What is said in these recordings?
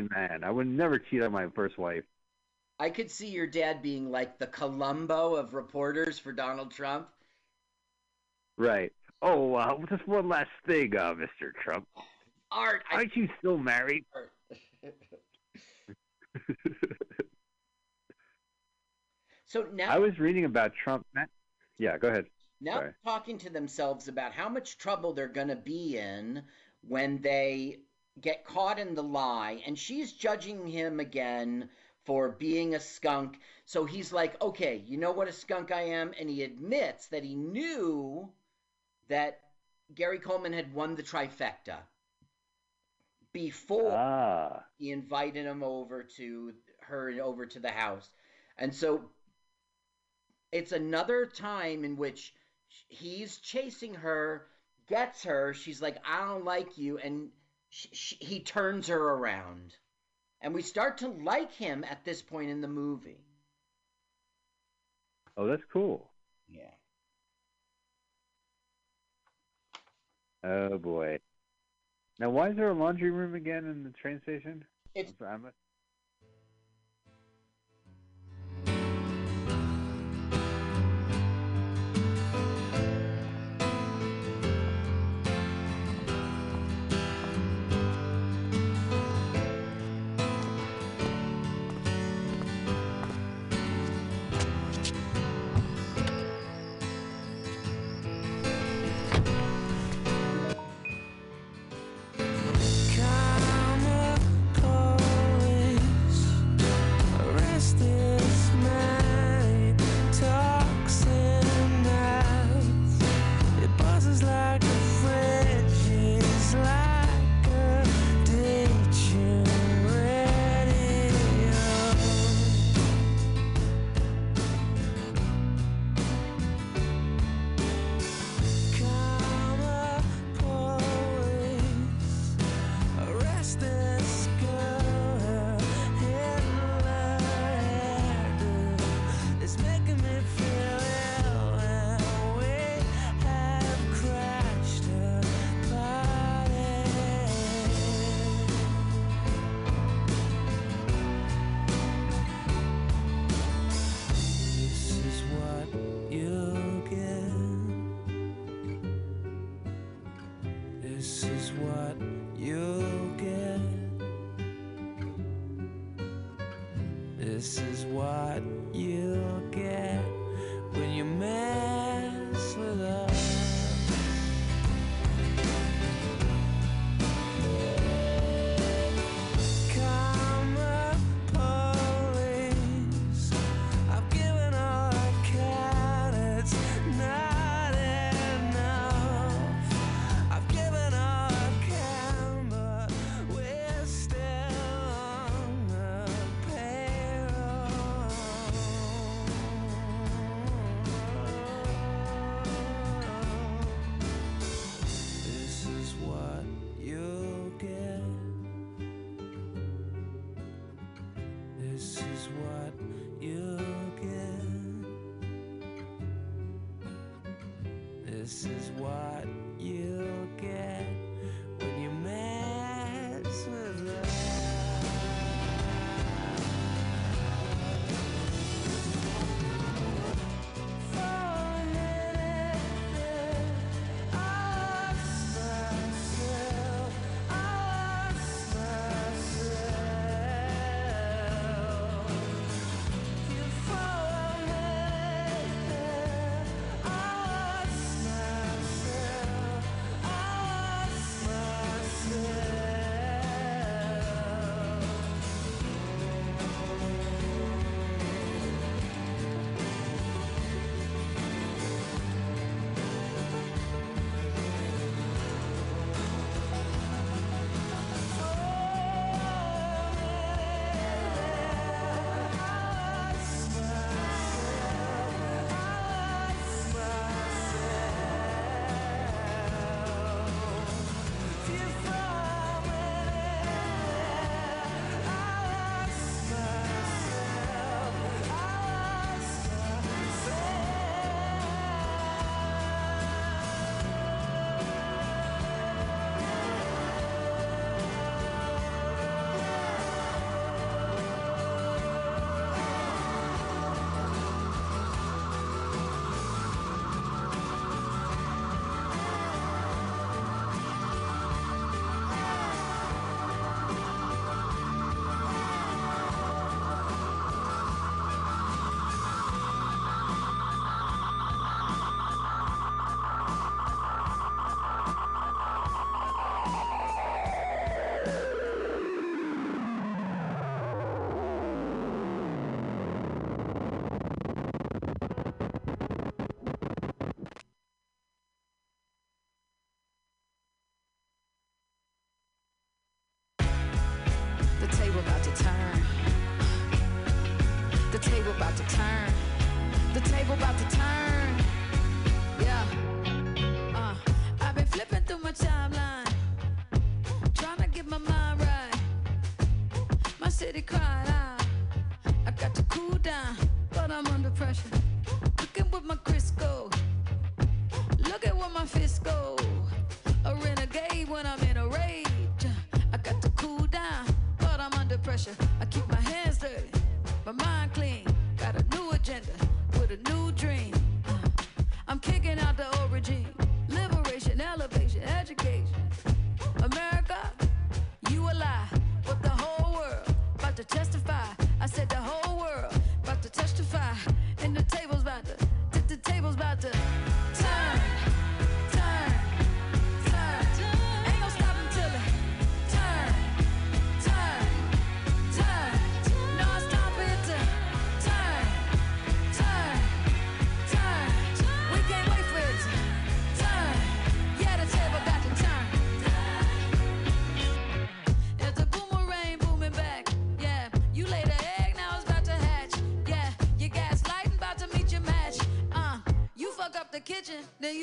man. I would never cheat on my first wife. I could see your dad being like the Columbo of reporters for Donald Trump. Right. Oh, uh, just one last thing, uh, Mr. Trump. Art, I, Aren't you still married? So now I was reading about Trump. Yeah, go ahead. now sorry. talking to themselves about how much trouble they're going to be in when they get caught in the lie and she's judging him again for being a skunk so he's like okay you know what a skunk i am and he admits that he knew that gary coleman had won the trifecta before Ah, he invited him over to her and over to the house. And so it's another time in which he's chasing her, gets her. She's like, I don't like you. And sh sh he turns her around. And we start to like him at this point in the movie. oh, that's cool. Yeah. Oh boy. Now, why is there a laundry room again in the train station? It's I'm-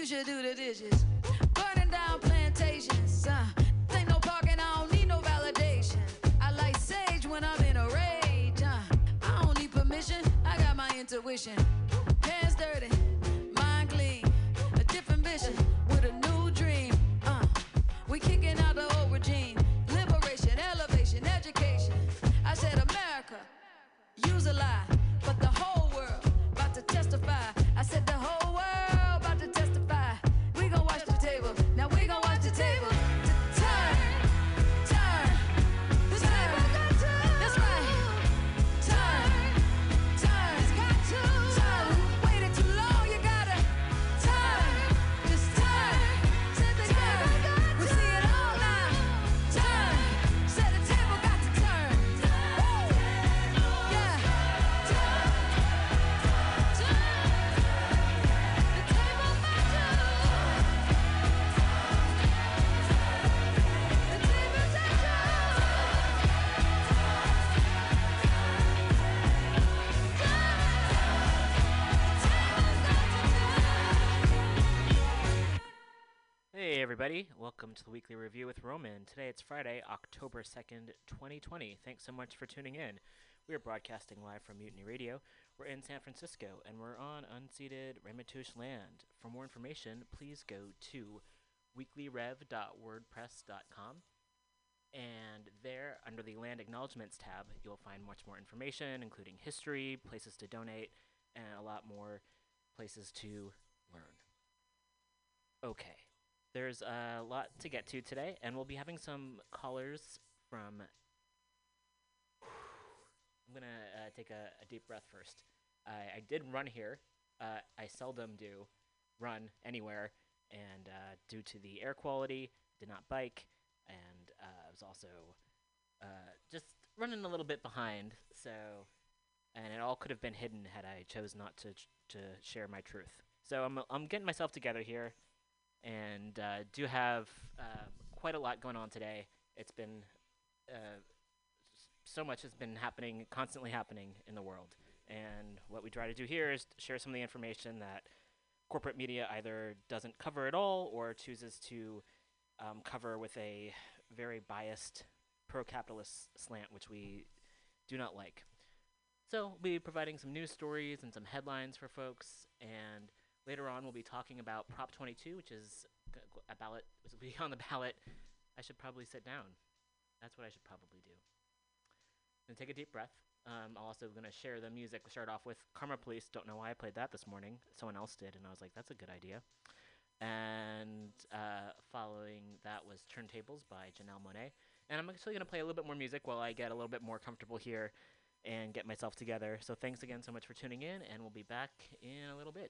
should do welcome to the weekly review with Roman. Today it's Friday, October 2nd, 2020. Thanks so much for tuning in. We are broadcasting live from Mutiny Radio. We're in San Francisco and we're on unceded Ramaytush land. For more information, please go to weeklyrev.wordpress.com. And there, under the Land Acknowledgements tab, you'll find much more information, including history, places to donate, and a lot more places to learn. Okay there's a lot to get to today, and we'll be having some callers from. I'm gonna uh, take a, a deep breath first. I, I did run here. Uh, I seldom do run anywhere, and uh, due to the air quality, did not bike, and uh, I was also uh, just running a little bit behind. So, and it all could have been hidden had I chose not to ch- to share my truth. So I'm I'm getting myself together here and uh, do have uh, quite a lot going on today. It's been uh, so much has been happening, constantly happening in the world. And what we try to do here is share some of the information that corporate media either doesn't cover at all or chooses to um, cover with a very biased pro-capitalist slant, which we do not like. So we'll be providing some news stories and some headlines for folks, and Later on, we'll be talking about Prop 22, which is a ballot, which will be on the ballot. I should probably sit down. That's what I should probably do. And take a deep breath. Um, I'm also going to share the music. We'll start off with Karma Police. Don't know why I played that this morning. Someone else did, and I was like, that's a good idea. And uh, following that was Turntables by Janelle Monáe. And I'm actually going to play a little bit more music while I get a little bit more comfortable here and get myself together. So thanks again so much for tuning in, and we'll be back in a little bit.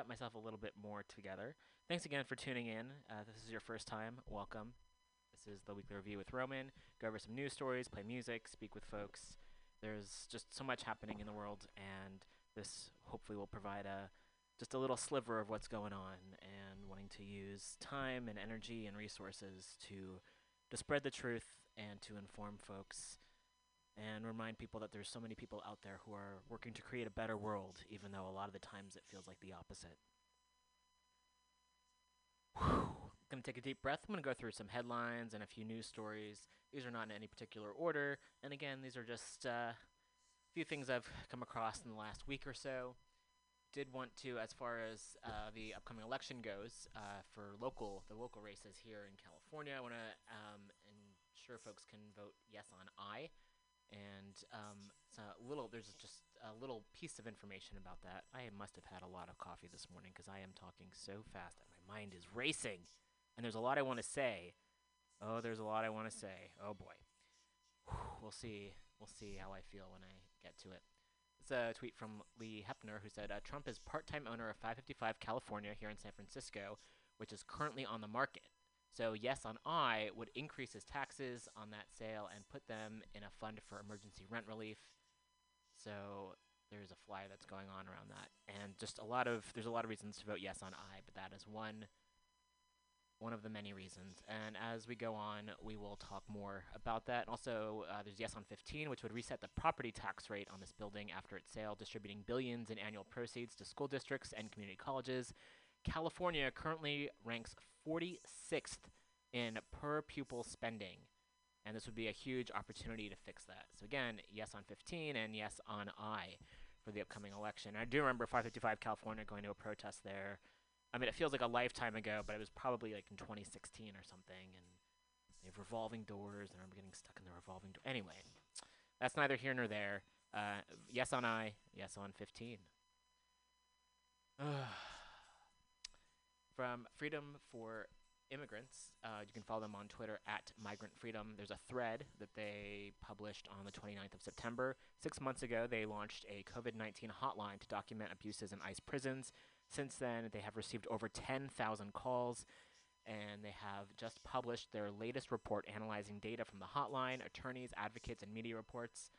got myself a little bit more together. Thanks again for tuning in. Uh, this is your first time. Welcome. This is the weekly review with Roman. Go over some news stories, play music, speak with folks. There's just so much happening in the world, and this hopefully will provide a just a little sliver of what's going on and wanting to use time and energy and resources to to spread the truth and to inform folks and remind people that there's so many people out there who are working to create a better world, even though a lot of the times it feels like the opposite. Whew. Gonna take a deep breath. I'm gonna go through some headlines and a few news stories. These are not in any particular order, and again, these are just uh, a uh, few things I've come across in the last week or so. Did want to, as far as uh, the upcoming election goes, uh, for local the local races here in California, I want to um, ensure folks can vote yes on I and um, a little. There's just a little piece of information about that. I must have had a lot of coffee this morning because I am talking so fast that my mind is racing, and there's a lot I want to say. Oh, there's a lot I want to say. Oh boy. We'll see. We'll see how I feel when I get to it. It's a tweet from Lee Hepner who said uh, Trump is part-time owner of 555 California here in San Francisco, which is currently on the market. So yes on I would increase his taxes on that sale and put them in a fund for emergency rent relief. So there's a fly that's going on around that, and just a lot of there's a lot of reasons to vote yes on I, but that is one one of the many reasons. And as we go on, we will talk more about that. Also, uh, there's Yes on 15, which would reset the property tax rate on this building after its sale, distributing billions in annual proceeds to school districts and community colleges. California currently ranks 46th in per pupil spending. And this would be a huge opportunity to fix that. So, again, yes on 15 and yes on I for the upcoming election. I do remember 555 California going to a protest there I mean, it feels like a lifetime ago, but it was probably like in 2016 or something. And they have revolving doors, and I'm getting stuck in the revolving door. Anyway, that's neither here nor there. Uh, yes on I, yes on 15. From Freedom for Immigrants, uh, you can follow them on Twitter at Migrant Freedom. There's a thread that they published on the 29th of September. Six months ago, they launched a COVID 19 hotline to document abuses in ICE prisons. Since then, they have received over 10,000 calls, and they have just published their latest report analyzing data from the hotline, attorneys, advocates, and media reports.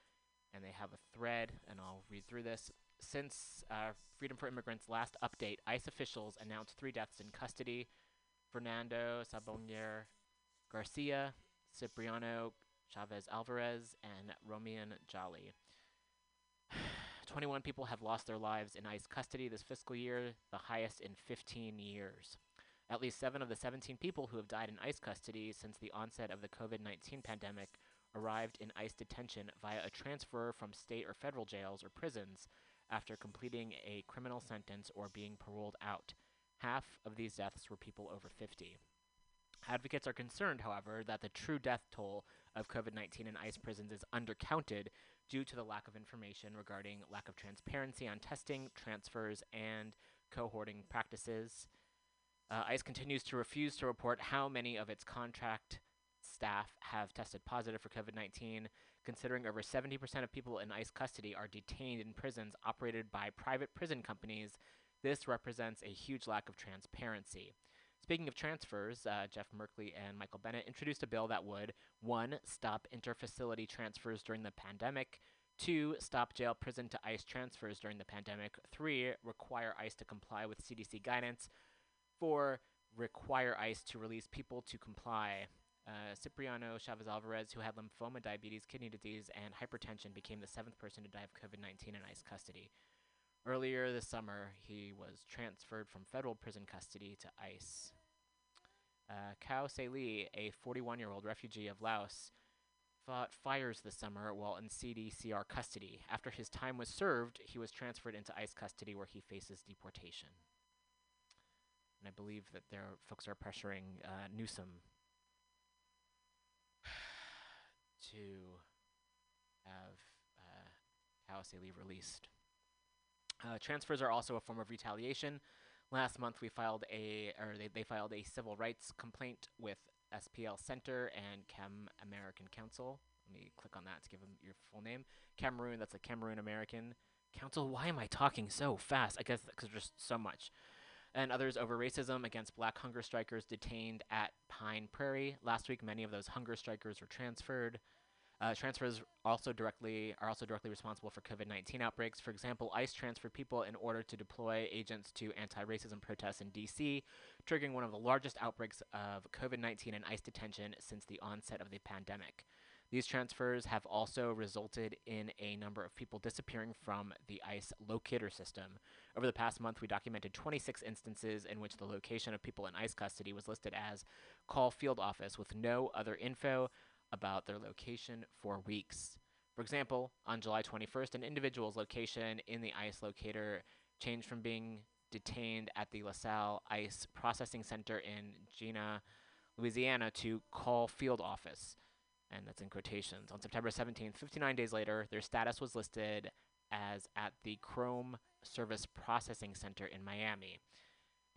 And they have a thread, and I'll read through this. Since uh, Freedom for Immigrants' last update, ICE officials announced three deaths in custody Fernando Sabonger Garcia, Cipriano Chavez Alvarez, and Romain Jolly. 21 people have lost their lives in ICE custody this fiscal year, the highest in 15 years. At least seven of the 17 people who have died in ICE custody since the onset of the COVID 19 pandemic arrived in ICE detention via a transfer from state or federal jails or prisons after completing a criminal sentence or being paroled out. Half of these deaths were people over 50. Advocates are concerned, however, that the true death toll of COVID 19 in ICE prisons is undercounted due to the lack of information regarding lack of transparency on testing, transfers, and cohorting practices. Uh, ICE continues to refuse to report how many of its contract staff have tested positive for COVID 19, considering over 70% of people in ICE custody are detained in prisons operated by private prison companies. This represents a huge lack of transparency. Speaking of transfers, uh, Jeff Merkley and Michael Bennet introduced a bill that would one, stop interfacility transfers during the pandemic, two, stop jail prison to ICE transfers during the pandemic, three, require ICE to comply with CDC guidance, four, require ICE to release people to comply. Uh, Cipriano Chavez Alvarez, who had lymphoma, diabetes, kidney disease, and hypertension, became the seventh person to die of COVID 19 in ICE custody. Earlier this summer, he was transferred from federal prison custody to ICE. Uh, Kao Se a 41 year old refugee of Laos, fought fires this summer while in CDCR custody. After his time was served, he was transferred into ICE custody where he faces deportation. And I believe that their folks are pressuring uh, Newsom to have uh, Lee released. Uh, transfers are also a form of retaliation. Last month, we filed a, or they, they filed a civil rights complaint with SPL Center and Chem American Council. Let me click on that to give them your full name. Cameroon, that's a Cameroon American Council. Why am I talking so fast? I guess because there's just so much. And others over racism against black hunger strikers detained at Pine Prairie. Last week, many of those hunger strikers were transferred. Uh, transfers also directly are also directly responsible for COVID-19 outbreaks. For example, ICE transferred people in order to deploy agents to anti-racism protests in D.C., triggering one of the largest outbreaks of COVID-19 and ICE detention since the onset of the pandemic. These transfers have also resulted in a number of people disappearing from the ICE locator system. Over the past month, we documented 26 instances in which the location of people in ICE custody was listed as call field office with no other info about their location for weeks. For example, on July 21st, an individual's location in the ICE locator changed from being detained at the LaSalle ICE Processing Center in Jena, Louisiana to call field office and that's in quotations. On September 17th, 59 days later, their status was listed as at the Krome Service Processing Center in Miami.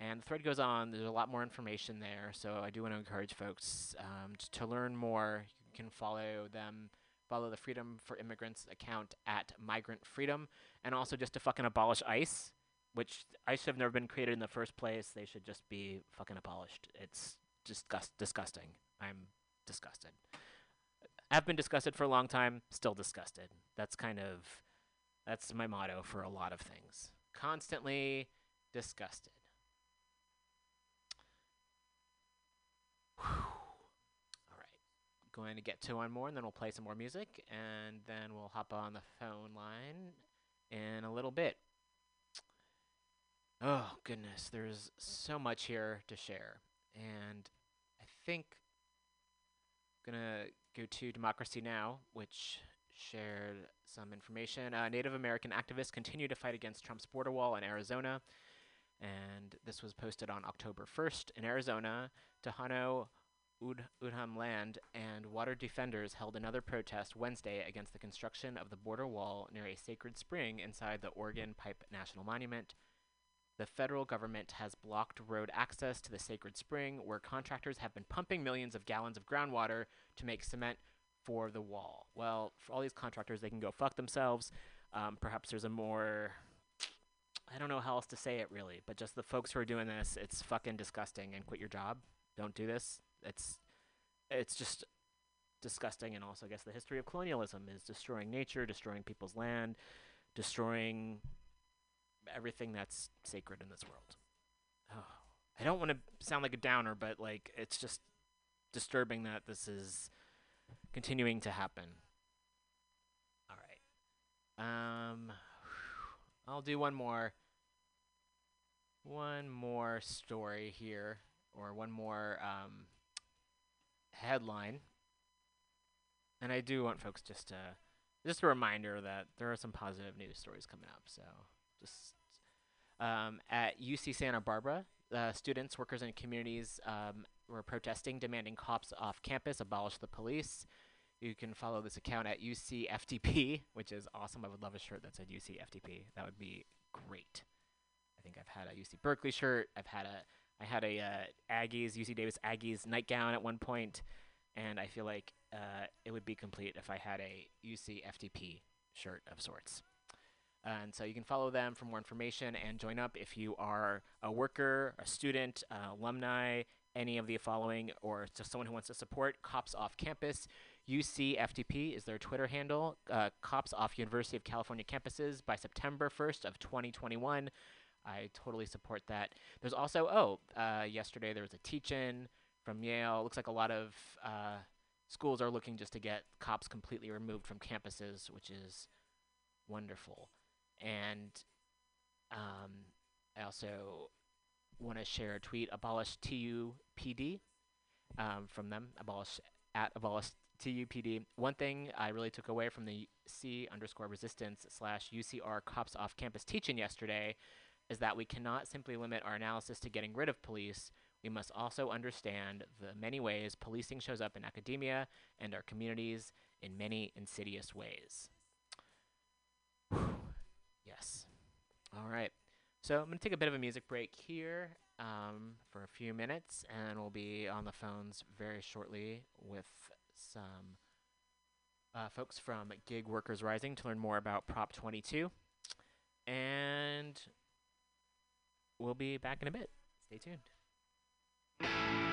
And the thread goes on, there's a lot more information there, so I do want to encourage folks um, t- to learn more. You can follow them, follow the Freedom for Immigrants account at Migrant Freedom, and also just to fucking abolish ICE, which ICE should have never been created in the first place. They should just be fucking abolished. It's disgust- disgusting. I'm disgusted have been disgusted for a long time, still disgusted. That's kind of that's my motto for a lot of things. Constantly disgusted. Whew. All right. Going to get to one more and then we'll play some more music and then we'll hop on the phone line in a little bit. Oh, goodness, there's so much here to share. And I think gonna go to Democracy Now, which shared some information. Uh, Native American activists continue to fight against Trump's border wall in Arizona, and this was posted on October 1st in Arizona. Tohono Ud- O'odham Land and water defenders held another protest Wednesday against the construction of the border wall near a sacred spring inside the Organ Pipe National Monument. The federal government has blocked road access to the sacred spring, where contractors have been pumping millions of gallons of groundwater to make cement for the wall. Well, for all these contractors, they can go fuck themselves. Um, perhaps there's a more. I don't know how else to say it really, but just the folks who are doing this, it's fucking disgusting and quit your job. Don't do this. It's it's just disgusting and also I guess the history of colonialism is destroying nature, destroying people's land, destroying everything that's sacred in this world. Oh, I don't want to sound like a downer, but like it's just disturbing that this is continuing to happen. All right. Um I'll do one more one more story here or one more um headline. And I do want folks just to just a reminder that there are some positive news stories coming up. So just um, at UC Santa Barbara, uh, students, workers, and communities um, were protesting, demanding cops off campus abolish the police. You can follow this account at UCFTP, which is awesome. I would love a shirt that said UCFTP. That would be great. I think I've had a UC Berkeley shirt. I've had a I had a uh, Aggies UC Davis Aggies nightgown at one point, and I feel like uh, it would be complete if I had a UC FDP shirt of sorts. And so you can follow them for more information and join up if you are a worker, a student, uh, alumni, any of the following, or just someone who wants to support Cops Off Campus. UCFTP is their Twitter handle. Uh, Cops Off University of California campuses by September 1st of 2021. I totally support that. There's also, oh, uh, yesterday there was a teach-in from Yale. Looks like a lot of uh, schools are looking just to get cops completely removed from campuses, which is wonderful. And um, I also want to share a tweet: abolish TUPD um, from them. Abolish at abolish TUPD. One thing I really took away from the C underscore resistance slash UCR cops off campus teaching yesterday is that we cannot simply limit our analysis to getting rid of police. We must also understand the many ways policing shows up in academia and our communities in many insidious ways. Yes. All right. So I'm going to take a bit of a music break here um, for a few minutes, and we'll be on the phones very shortly with some uh, folks from Gig Workers Rising to learn more about Prop 22. And we'll be back in a bit. Stay tuned.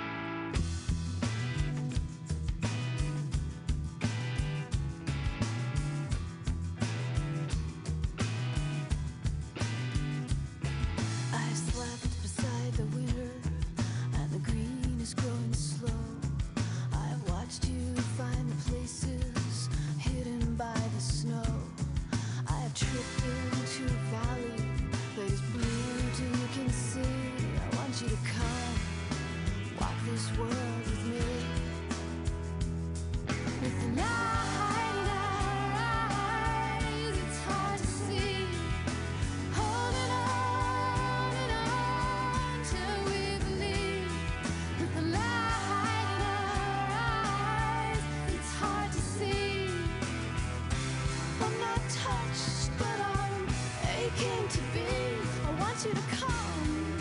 You to come,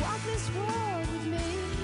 walk this world with me.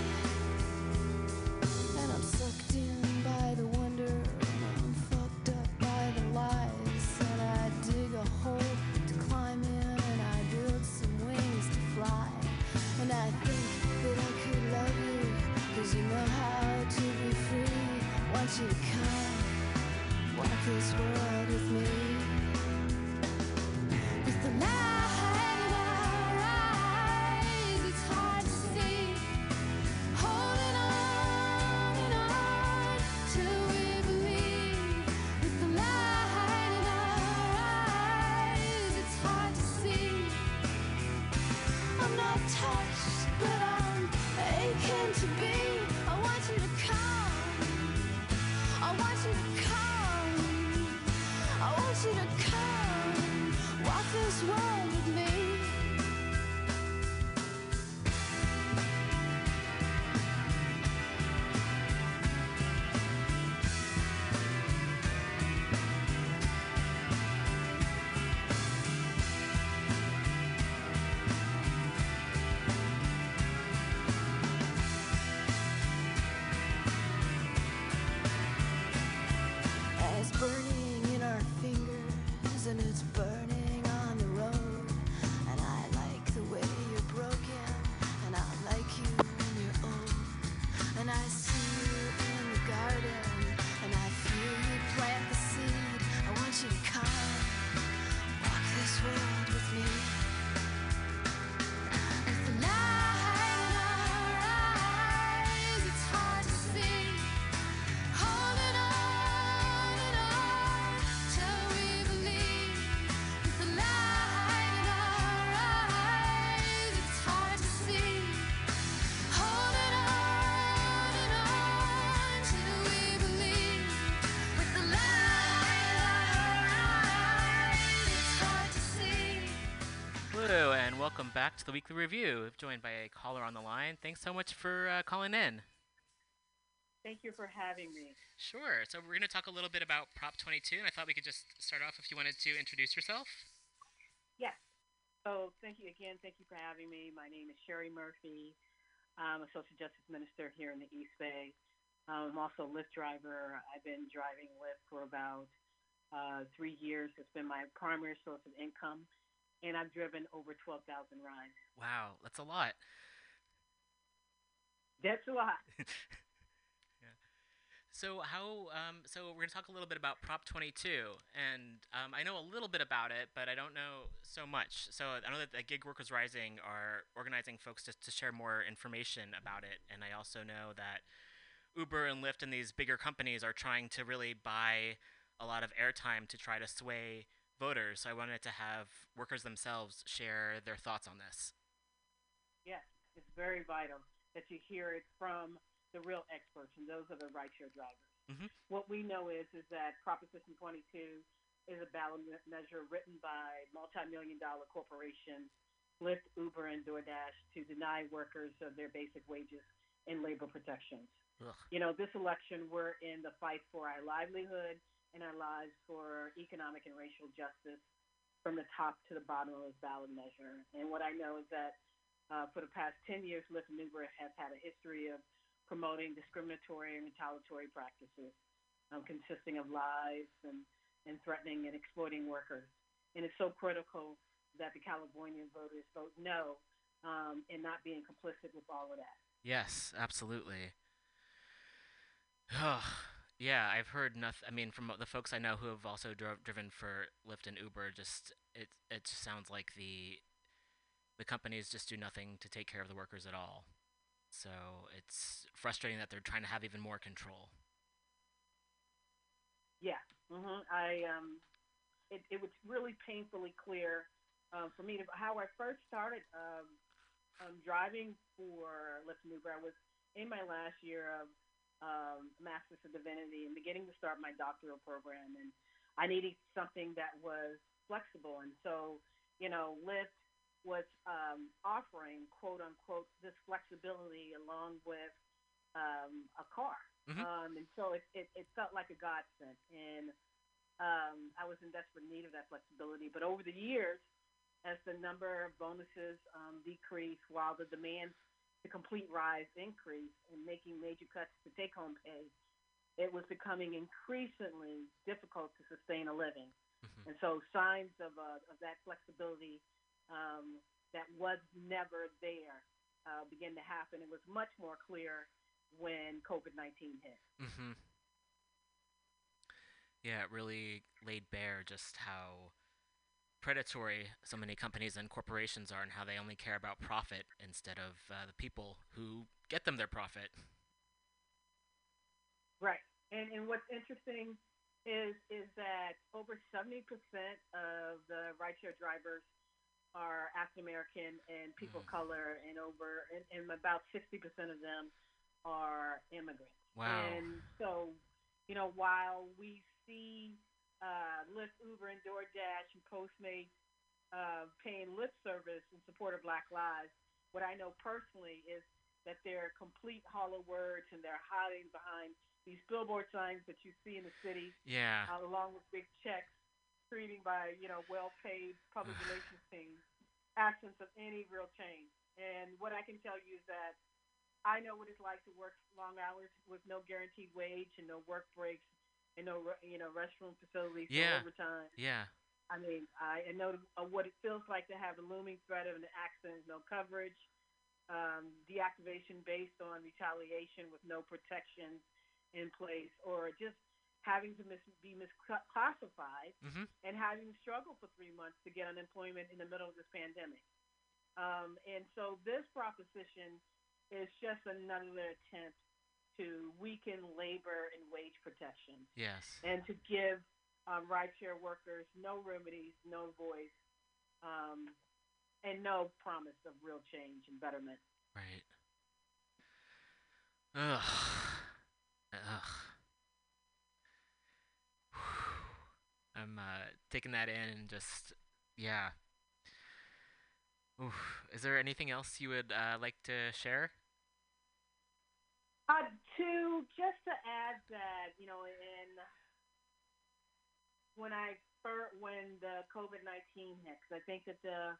Back to the weekly review. Joined by a caller on the line. Thanks so much for uh, calling in. Thank you for having me. Sure. So we're going to talk a little bit about Prop 22, and I thought we could just start off if you wanted to introduce yourself. Yes. So thank you again. Thank you for having me. My name is Sherry Murphy. I'm a social justice minister here in the East Bay. Um, I'm also a Lyft driver. I've been driving Lyft for about uh, three years. It's been my primary source of income, and I've driven over 12,000 rides. Wow, that's a lot. That's a lot. So how? Um, so we're gonna talk a little bit about Prop 22, and um, I know a little bit about it, but I don't know so much. So I know that the Gig Workers Rising are organizing folks to, to share more information about it, and I also know that Uber and Lyft and these bigger companies are trying to really buy a lot of airtime to try to sway voters. So I wanted to have workers themselves share their thoughts on this. Yes, it's very vital that you hear it from the real experts, and those are the rideshare drivers. Mhm. What we know is is that Proposition 22 is a ballot measure written by multi-million dollar corporations, Lyft, Uber, and DoorDash, to deny workers of their basic wages and labor protections. Ugh. You know, this election, we're in the fight for our livelihood and our lives for economic and racial justice from the top to the bottom of this ballot measure. And what I know is that uh, for the past 10 years, Lyft and Uber has had a history of promoting discriminatory and retaliatory practices um, consisting of lies and, and threatening and exploiting workers. And it's so critical that the California voters vote no um, and not being complicit with all of that. Yes, absolutely. yeah, I've heard nothing. I mean, from the folks I know who have also drove, driven for Lyft and Uber, just it it sounds like the the companies just do nothing to take care of the workers at all. So it's frustrating that they're trying to have even more control. Yeah, hmm I um, it it was really painfully clear um, for me to, how I first started um, um, driving for Lyft and Uber. I was in my last year of um, Master's of Divinity and beginning to start my doctoral program, and I needed something that was flexible, and so you know, Lyft was um, offering quote unquote this flexibility along with um, a car. Mhm. Um, and so it, it, it felt like a godsend. And um, I was in desperate need of that flexibility. But over the years, as the number of bonuses um, decreased while the demand to complete rise increase and making major cuts to take home pay, it was becoming increasingly difficult to sustain a living. Mhm. And so signs of, uh, of that flexibility um, that was never there uh, began to happen. It was much more clear when COVID 19 hit. Mm-hmm. Yeah, it really laid bare just how predatory so many companies and corporations are and how they only care about profit instead of uh, the people who get them their profit. Right. And and what's interesting is is that over seventy percent of the rideshare drivers are African American and people of Mm. color, and over and, and about sixty percent of them are immigrants. Wow. And so, you know, while we see uh, Lyft, Uber, and DoorDash and Postmates uh, paying lip service in support of Black Lives, what I know personally is that they're complete hollow words and they're hiding behind these billboard signs that you see in the city, Yeah. uh, along with big checks, treating by you know well-paid public relations teams, absence of any real change. And what I can tell you is that I know what it's like to work long hours with no guaranteed wage and no work breaks and no re- you know restroom facilities Yeah. for overtime. Yeah. I mean, I know uh, what it feels like to have a looming threat of an accident, no coverage, um, deactivation based on retaliation with no protections in place, or just having to mis- be misclassified Mm-hmm. and having to struggle for three months to get unemployment in the middle of this pandemic. Um, and so this proposition is just another attempt to weaken labor and wage protection Yes. and to give um, rideshare workers no remedies, no voice, um, and no promise of real change and betterment. Right. Ugh. Ugh. I'm uh, taking that in and just, yeah. Oof. Is there anything else you would uh, like to share? Uh, to just to add that, you know, in when I when the COVID nineteen hit, 'cause I think that the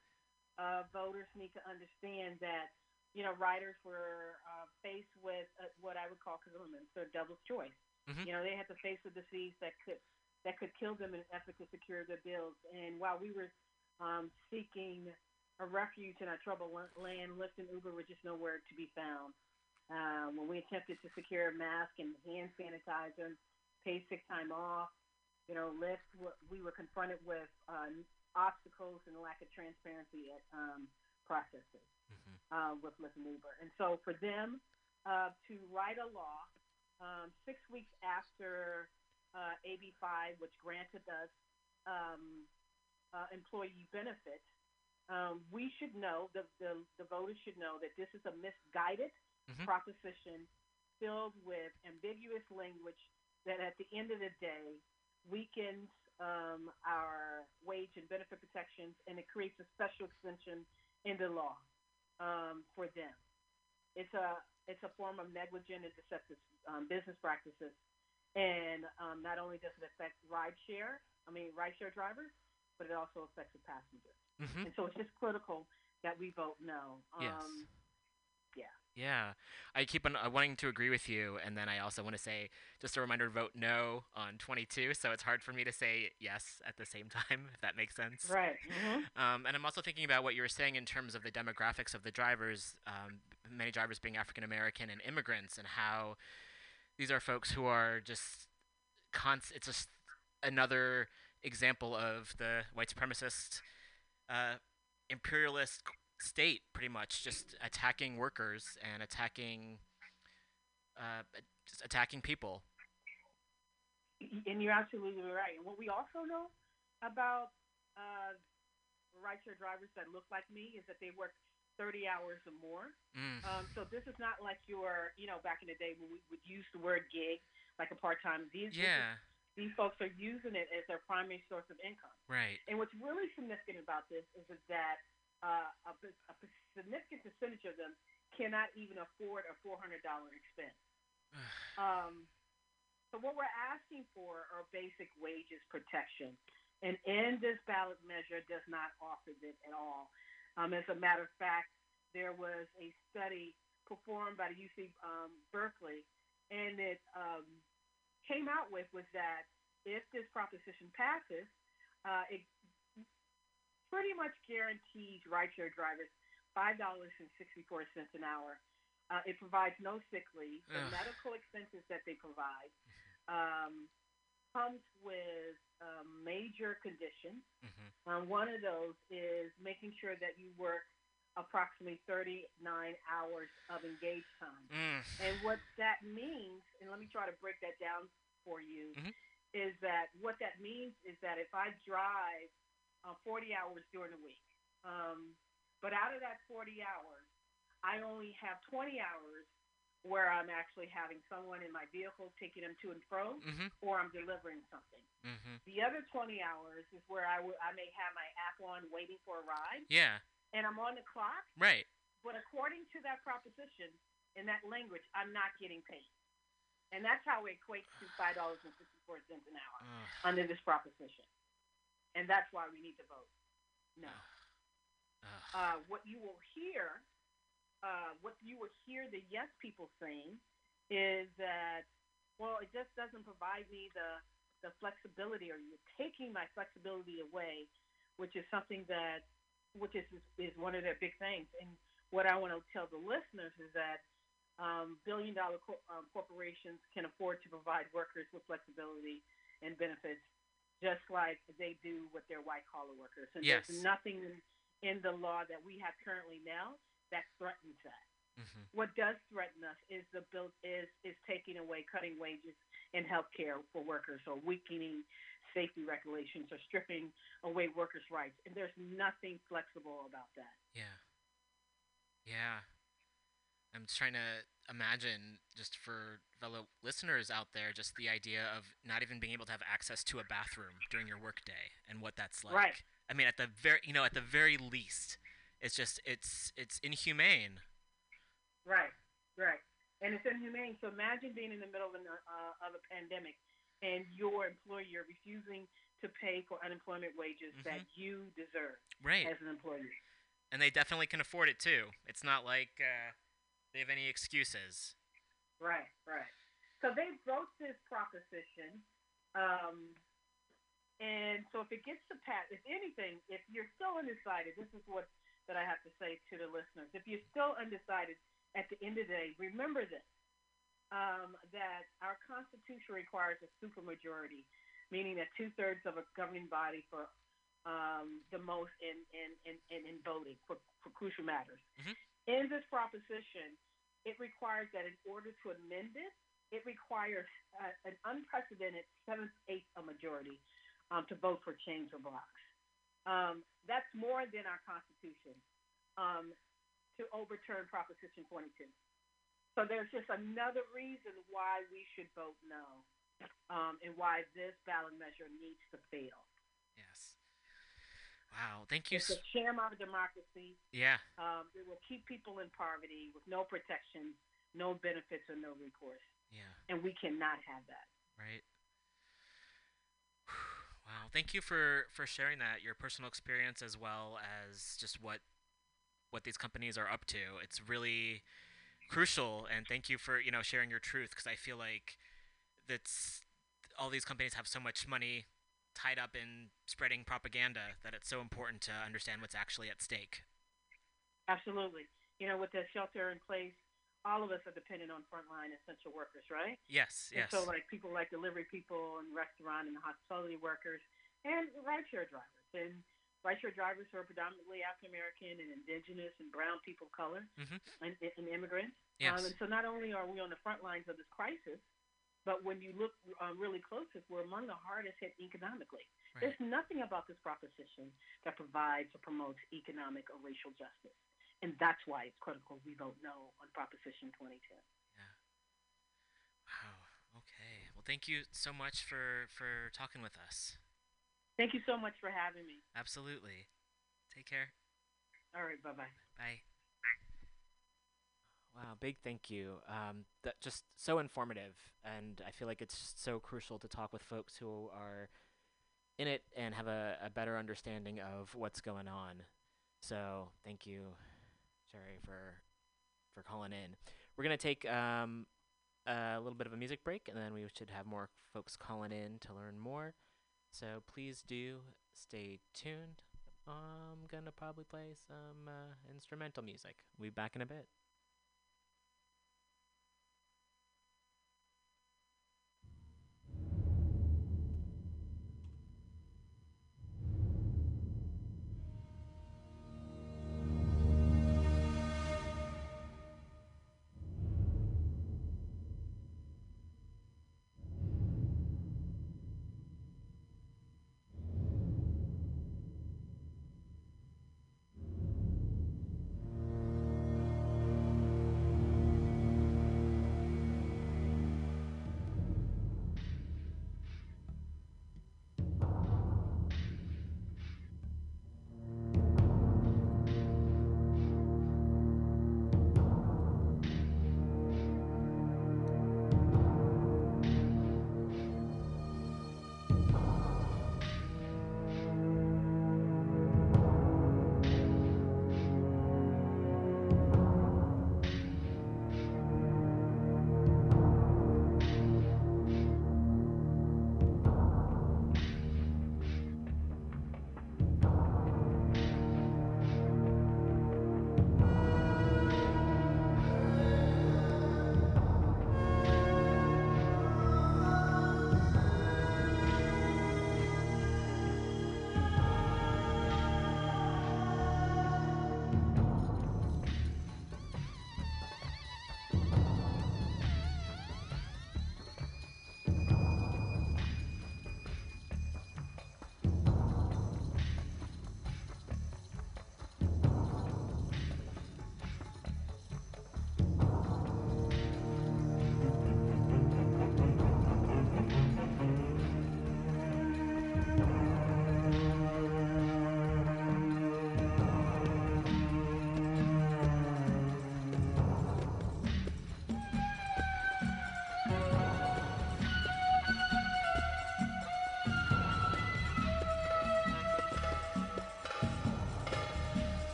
uh, voters need to understand that you know riders were uh, faced with uh, what I would call conundrums, so devil's choice. Mhm. You know, they had to face a disease that could that could kill them in an effort to secure their bills. And while we were um, seeking a refuge in our troubled land, Lyft and Uber were just nowhere to be found. Uh, when we attempted to secure a mask and hand sanitizer, pay sick time off, you know, Lyft, we were confronted with uh, obstacles and lack of transparency at um, processes Mm-hmm. uh, with Lyft and Uber. And so for them uh, to write a law um, six weeks after uh, AB 5, which granted us um, uh, employee benefits, um, we should know, the, the, the voters should know that this is a misguided Mhm. proposition filled with ambiguous language that at the end of the day weakens um, our wage and benefit protections and it creates a special extension in the law um, for them. It's a it's a form of negligent and deceptive um, business practices, and um, not only does it affect rideshare, I mean rideshare drivers, but it also affects the passengers. Mm-hmm. And so it's just critical that we vote no. Yes. Yeah, I keep on uh, wanting to agree with you, and then I also want to say just a reminder: vote no on 22. So it's hard for me to say yes at the same time, if that makes sense. right. hmm Um, and I'm also thinking about what you were saying in terms of the demographics of the drivers, um, many drivers being African American and immigrants, and how these are folks who are just const- It's just another example of the white supremacist, uh, imperialist state, pretty much just attacking workers and attacking, uh, just attacking people. And you're absolutely right. And what we also know about uh, rideshare drivers that look like me is that they work 30 hours or more. Mm. Um, so this is not like your, you know, back in the day when we would use the word gig, like a part-time. These yeah, these folks are using it as their primary source of income. right. And what's really significant about this is that uh, a, a significant percentage of them cannot even afford a $400 expense. Um, So what we're asking for are basic wages protection, and in this ballot measure does not offer this at all. Um, as a matter of fact, there was a study performed by the UC um, Berkeley, and it um, came out with was that if this proposition passes, uh, it pretty much guarantees rideshare drivers five dollars and sixty four cents an hour. Uh, it provides no sick leave. The Ugh. medical expenses that they provide um, comes with um, major conditions. Mhm. Um, one of those is making sure that you work approximately 39 hours of engaged time. Mm. And what that means, and let me try to break that down for you, Mhm. is that what that means is that if I drive uh, 40 hours during the week, um, but out of that 40 hours, I only have 20 hours where I'm actually having someone in my vehicle taking them to and fro, Mhm. or I'm delivering something. Mhm. The other 20 hours is where I I may have my app on waiting for a ride, Yeah. and I'm on the clock, Right. but according to that proposition, in that language, I'm not getting paid. And that's how it equates to five dollars and fifty four cents an hour Ugh. under this proposition. And that's why we need to vote. No. Uh, what you will hear, uh, what you will hear the yes people saying is that, well, it just doesn't provide me the the flexibility, or you're taking my flexibility away, which is something that, which is is one of their big things. And what I want to tell the listeners is that um, billion dollar cor- um, corporations can afford to provide workers with flexibility and benefits, just like they do with their white collar workers. And Yes. there's nothing in, the law that we have currently now that threatens that. Mhm. What does threaten us is the bill is is taking away cutting wages in health care for workers or weakening safety regulations or stripping away workers' rights. And there's nothing flexible about that. Yeah. Yeah. I'm just trying to imagine, just for fellow listeners out there, just the idea of not even being able to have access to a bathroom during your workday and what that's like. Right. I mean, at the very, you know, at the very least, it's just, it's, it's inhumane. Right, right. And it's inhumane. So imagine being in the middle of, an, uh, of a pandemic and your employer refusing to pay for unemployment wages that you deserve Right. as an employee. And they definitely can afford it too. It's not like uh, they have any excuses. Right, right. So they broke this proposition. Um, and so if it gets to pass, if anything, if you're still undecided, this is what that I have to say to the listeners. If you're still undecided at the end of the day, remember this, um, that our Constitution requires a supermajority, meaning that two-thirds of a governing body for um, the most in, in, in, in, in voting for, for crucial matters. Mhm. In this proposition, it requires that in order to amend it, it requires uh, an unprecedented seventh-eighth a majority um, to vote for change or blocks. Um, that's more than our Constitution um, to overturn Proposition 22. So there's just another reason why we should vote no um, and why this ballot measure needs to fail. Yes. Wow. Thank you. It's a sham of democracy. Yeah. Um, it will keep people in poverty with no protection, no benefits, or no recourse. Yeah. And we cannot have that. Right. Wow. Thank you for for sharing that your personal experience as well as just what what these companies are up to. It's really crucial and thank you for, you know, sharing your truth because I feel like that's all these companies have so much money tied up in spreading propaganda that it's so important to understand what's actually at stake. Absolutely. You know, with the shelter in place, all of us are dependent on frontline essential workers, right? Yes, And yes. so, like people like delivery people and restaurant and hospitality workers and rideshare drivers. And rideshare drivers who are predominantly African American and indigenous and brown people of color Mhm. and, and immigrants. Yes. Um, and so, not only are we on the front lines of this crisis, but when you look um, really closer, we're among the hardest hit economically. Right. There's nothing about this proposition that provides or promotes economic or racial justice. And that's why it's critical we vote no on Proposition 22. Wow. Okay. Well, thank you so much for for talking with us. Thank you so much for having me. Absolutely. Take care. All right, bye bye bye. Wow, big thank you. Um, that just so informative, and I feel like it's so crucial to talk with folks who are in it and have a, a better understanding of what's going on. So thank you, Sherry, for for calling in. We're gonna take um, a little bit of a music break, and then we should have more folks calling in to learn more. So please do stay tuned. I'm gonna probably play some uh, instrumental music. We'll be back in a bit.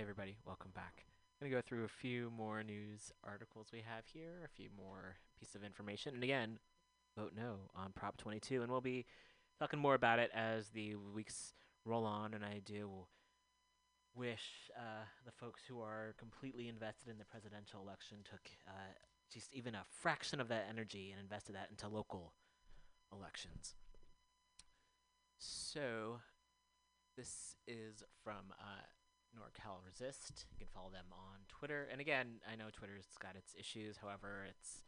Hey everybody, welcome back. I'm gonna go through a few more news articles we have here, a few more pieces of information, and again, vote no on Prop 22, and we'll be talking more about it as the weeks roll on. And I do wish uh, the folks who are completely invested in the presidential election took uh, just even a fraction of that energy and invested that into local elections. So, this is from uh, NorCal Resist. You can follow them on Twitter. And again, I know Twitter's got its issues. However, it's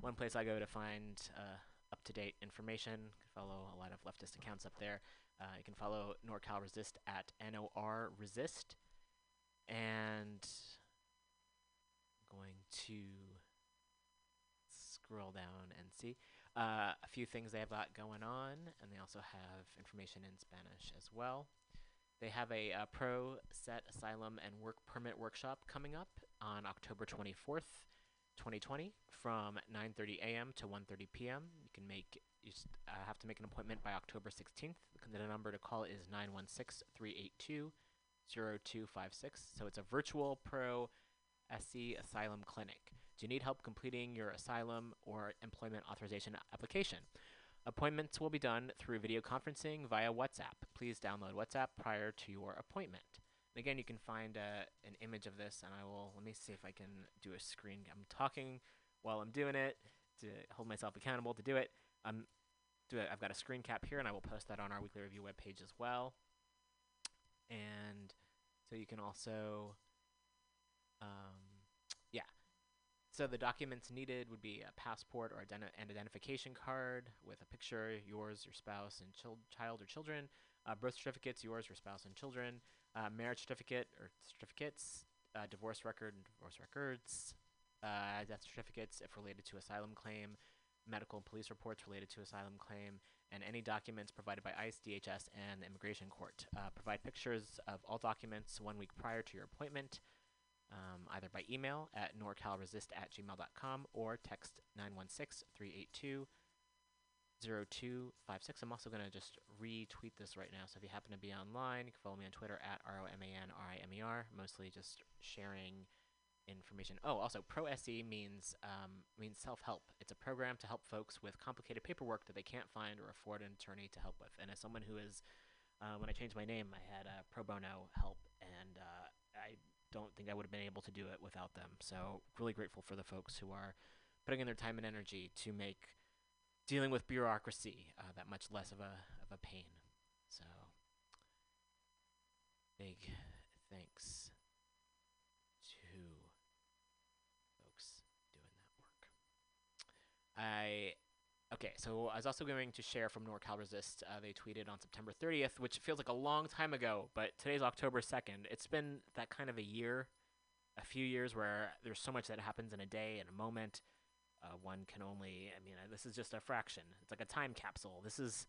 one place I go to find uh, up to date information. You can follow a lot of leftist accounts up there. Uh, you can follow NorCal Resist at NOR Resist. And I'm going to scroll down and see uh, a few things they have got going on. And they also have information in Spanish as well. They have a uh, pro se asylum and work permit workshop coming up on October 24th, 2020 from 9:30 a.m. to 1:30 p.m. You can make you uh, have to make an appointment by October 16th. The the number to call is 916-382-0256. So it's a virtual pro SC asylum clinic. Do you need help completing your asylum or employment authorization application? Appointments will be done through video conferencing via WhatsApp. Please download WhatsApp prior to your appointment. And again, you can find uh, an image of this, and I will let me see if I can do a screen. I'm talking while I'm doing it to hold myself accountable to do it. I'm do it. I've got a screen cap here, and I will post that on our weekly review webpage as well. And so you can also, um, so the documents needed would be a passport or identi- an identification card with a picture, yours, your spouse, and chil- child or children. Uh, birth certificates, yours, your spouse, and children. Uh, marriage certificate or certificates. Uh, divorce record and divorce records. Uh, death certificates if related to asylum claim. Medical and police reports related to asylum claim. And any documents provided by ICE, DHS, and the Immigration Court. Uh, provide pictures of all documents one week prior to your appointment um, either by email at norcalresist at gmail.com or text 916-382-0256. I'm also going to just retweet this right now. So if you happen to be online, you can follow me on Twitter at R-O-M-A-N-R-I-M-E-R. E Mostly just sharing information. Oh, also Pro SE means um, means self-help. It's a program to help folks with complicated paperwork that they can't find or afford an attorney to help with. And as someone who is, uh, when I changed my name, I had uh, pro bono help, and uh, I don't think I would have been able to do it without them. So really grateful for the folks who are putting in their time and energy to make dealing with bureaucracy uh, that much less of a of a pain. So big thanks to folks doing that work. I okay, so I was also going to share from NorCal Resist. Uh, they tweeted on September 30th, which feels like a long time ago, but today's October 2nd. It's been that kind of a year, a few years where there's so much that happens in a day, in a moment. Uh, one can only, I mean, uh, this is just a fraction. It's like a time capsule. This is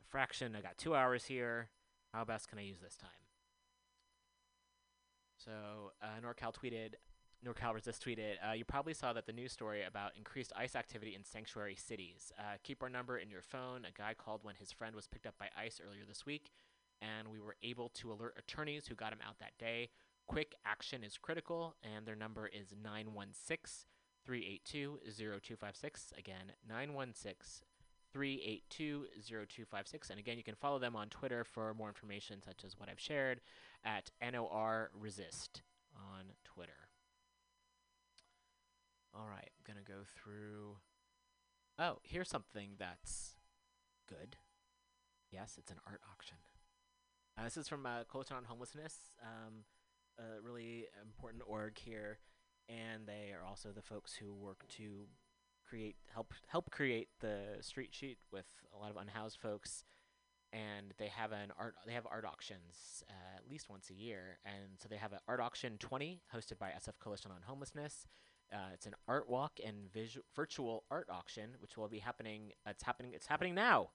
a fraction. I got two hours here. How best can I use this time? So uh, NorCal tweeted, NorCal Resist tweeted, uh, you probably saw that the news story about increased ICE activity in sanctuary cities. Uh, keep our number in your phone. A guy called when his friend was picked up by ICE earlier this week, and we were able to alert attorneys who got him out that day. Quick action is critical, and their number is 916 382 0256. Again, 916 382 0256. And again, you can follow them on Twitter for more information, such as what I've shared, at NOR Resist on Twitter. All right, I'm to go through. Oh, here's something that's good. Yes, it's an art auction. Uh, this is from uh, Coalition on Homelessness, um, a really important org here, and they are also the folks who work to create help help create the street sheet with a lot of unhoused folks and they have an art they have art auctions uh, at least once a year and so they have an art auction 20 hosted by sf coalition on homelessness uh, it's an art walk and visu- virtual art auction which will be happening it's happening it's happening now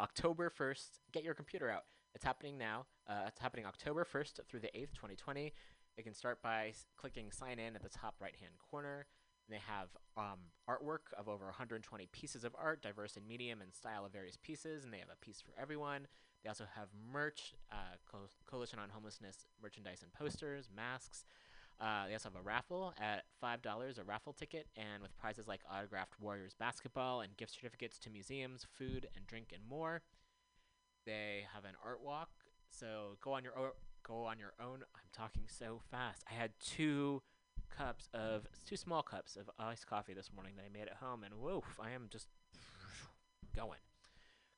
october 1st get your computer out it's happening now uh, it's happening october 1st through the 8th 2020 you can start by s- clicking sign in at the top right hand corner they have um, artwork of over 120 pieces of art, diverse in medium and style of various pieces, and they have a piece for everyone. They also have merch, uh, Co- Coalition on Homelessness merchandise and posters, masks. Uh, they also have a raffle at five dollars, a raffle ticket, and with prizes like autographed Warriors basketball and gift certificates to museums, food and drink, and more. They have an art walk, so go on your o- go on your own. I'm talking so fast. I had two cups of two small cups of iced coffee this morning that I made at home, and woof, I am just going.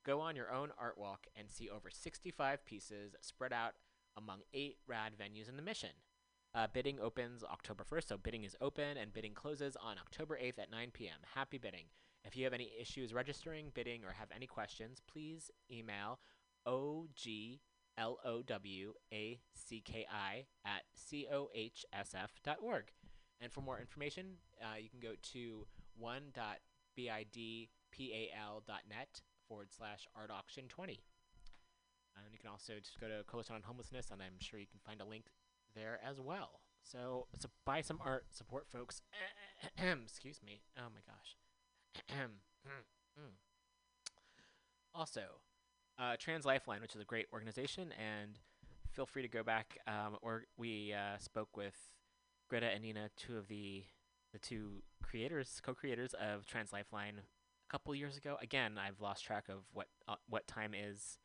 Go on your own art walk and see over 65 pieces spread out among eight rad venues in the mission. Uh, bidding opens October 1st, so bidding is open and bidding closes on October 8th at 9 p.m. Happy bidding. If you have any issues registering, bidding, or have any questions, please email OGLOWACKI at cohsf.org. And for more information, uh, you can go to 1.bidpal.net forward slash art auction 20. And you can also just go to Coalition on Homelessness, and I'm sure you can find a link there as well. So, so buy some art, support folks. Excuse me. Oh my gosh. Also, uh, Trans Lifeline, which is a great organization, and feel free to go back. Um, or we uh, spoke with Greta and Nina, two of the the two creators, co-creators of Trans Lifeline, a couple years ago. Again, I've lost track of what uh, what time is.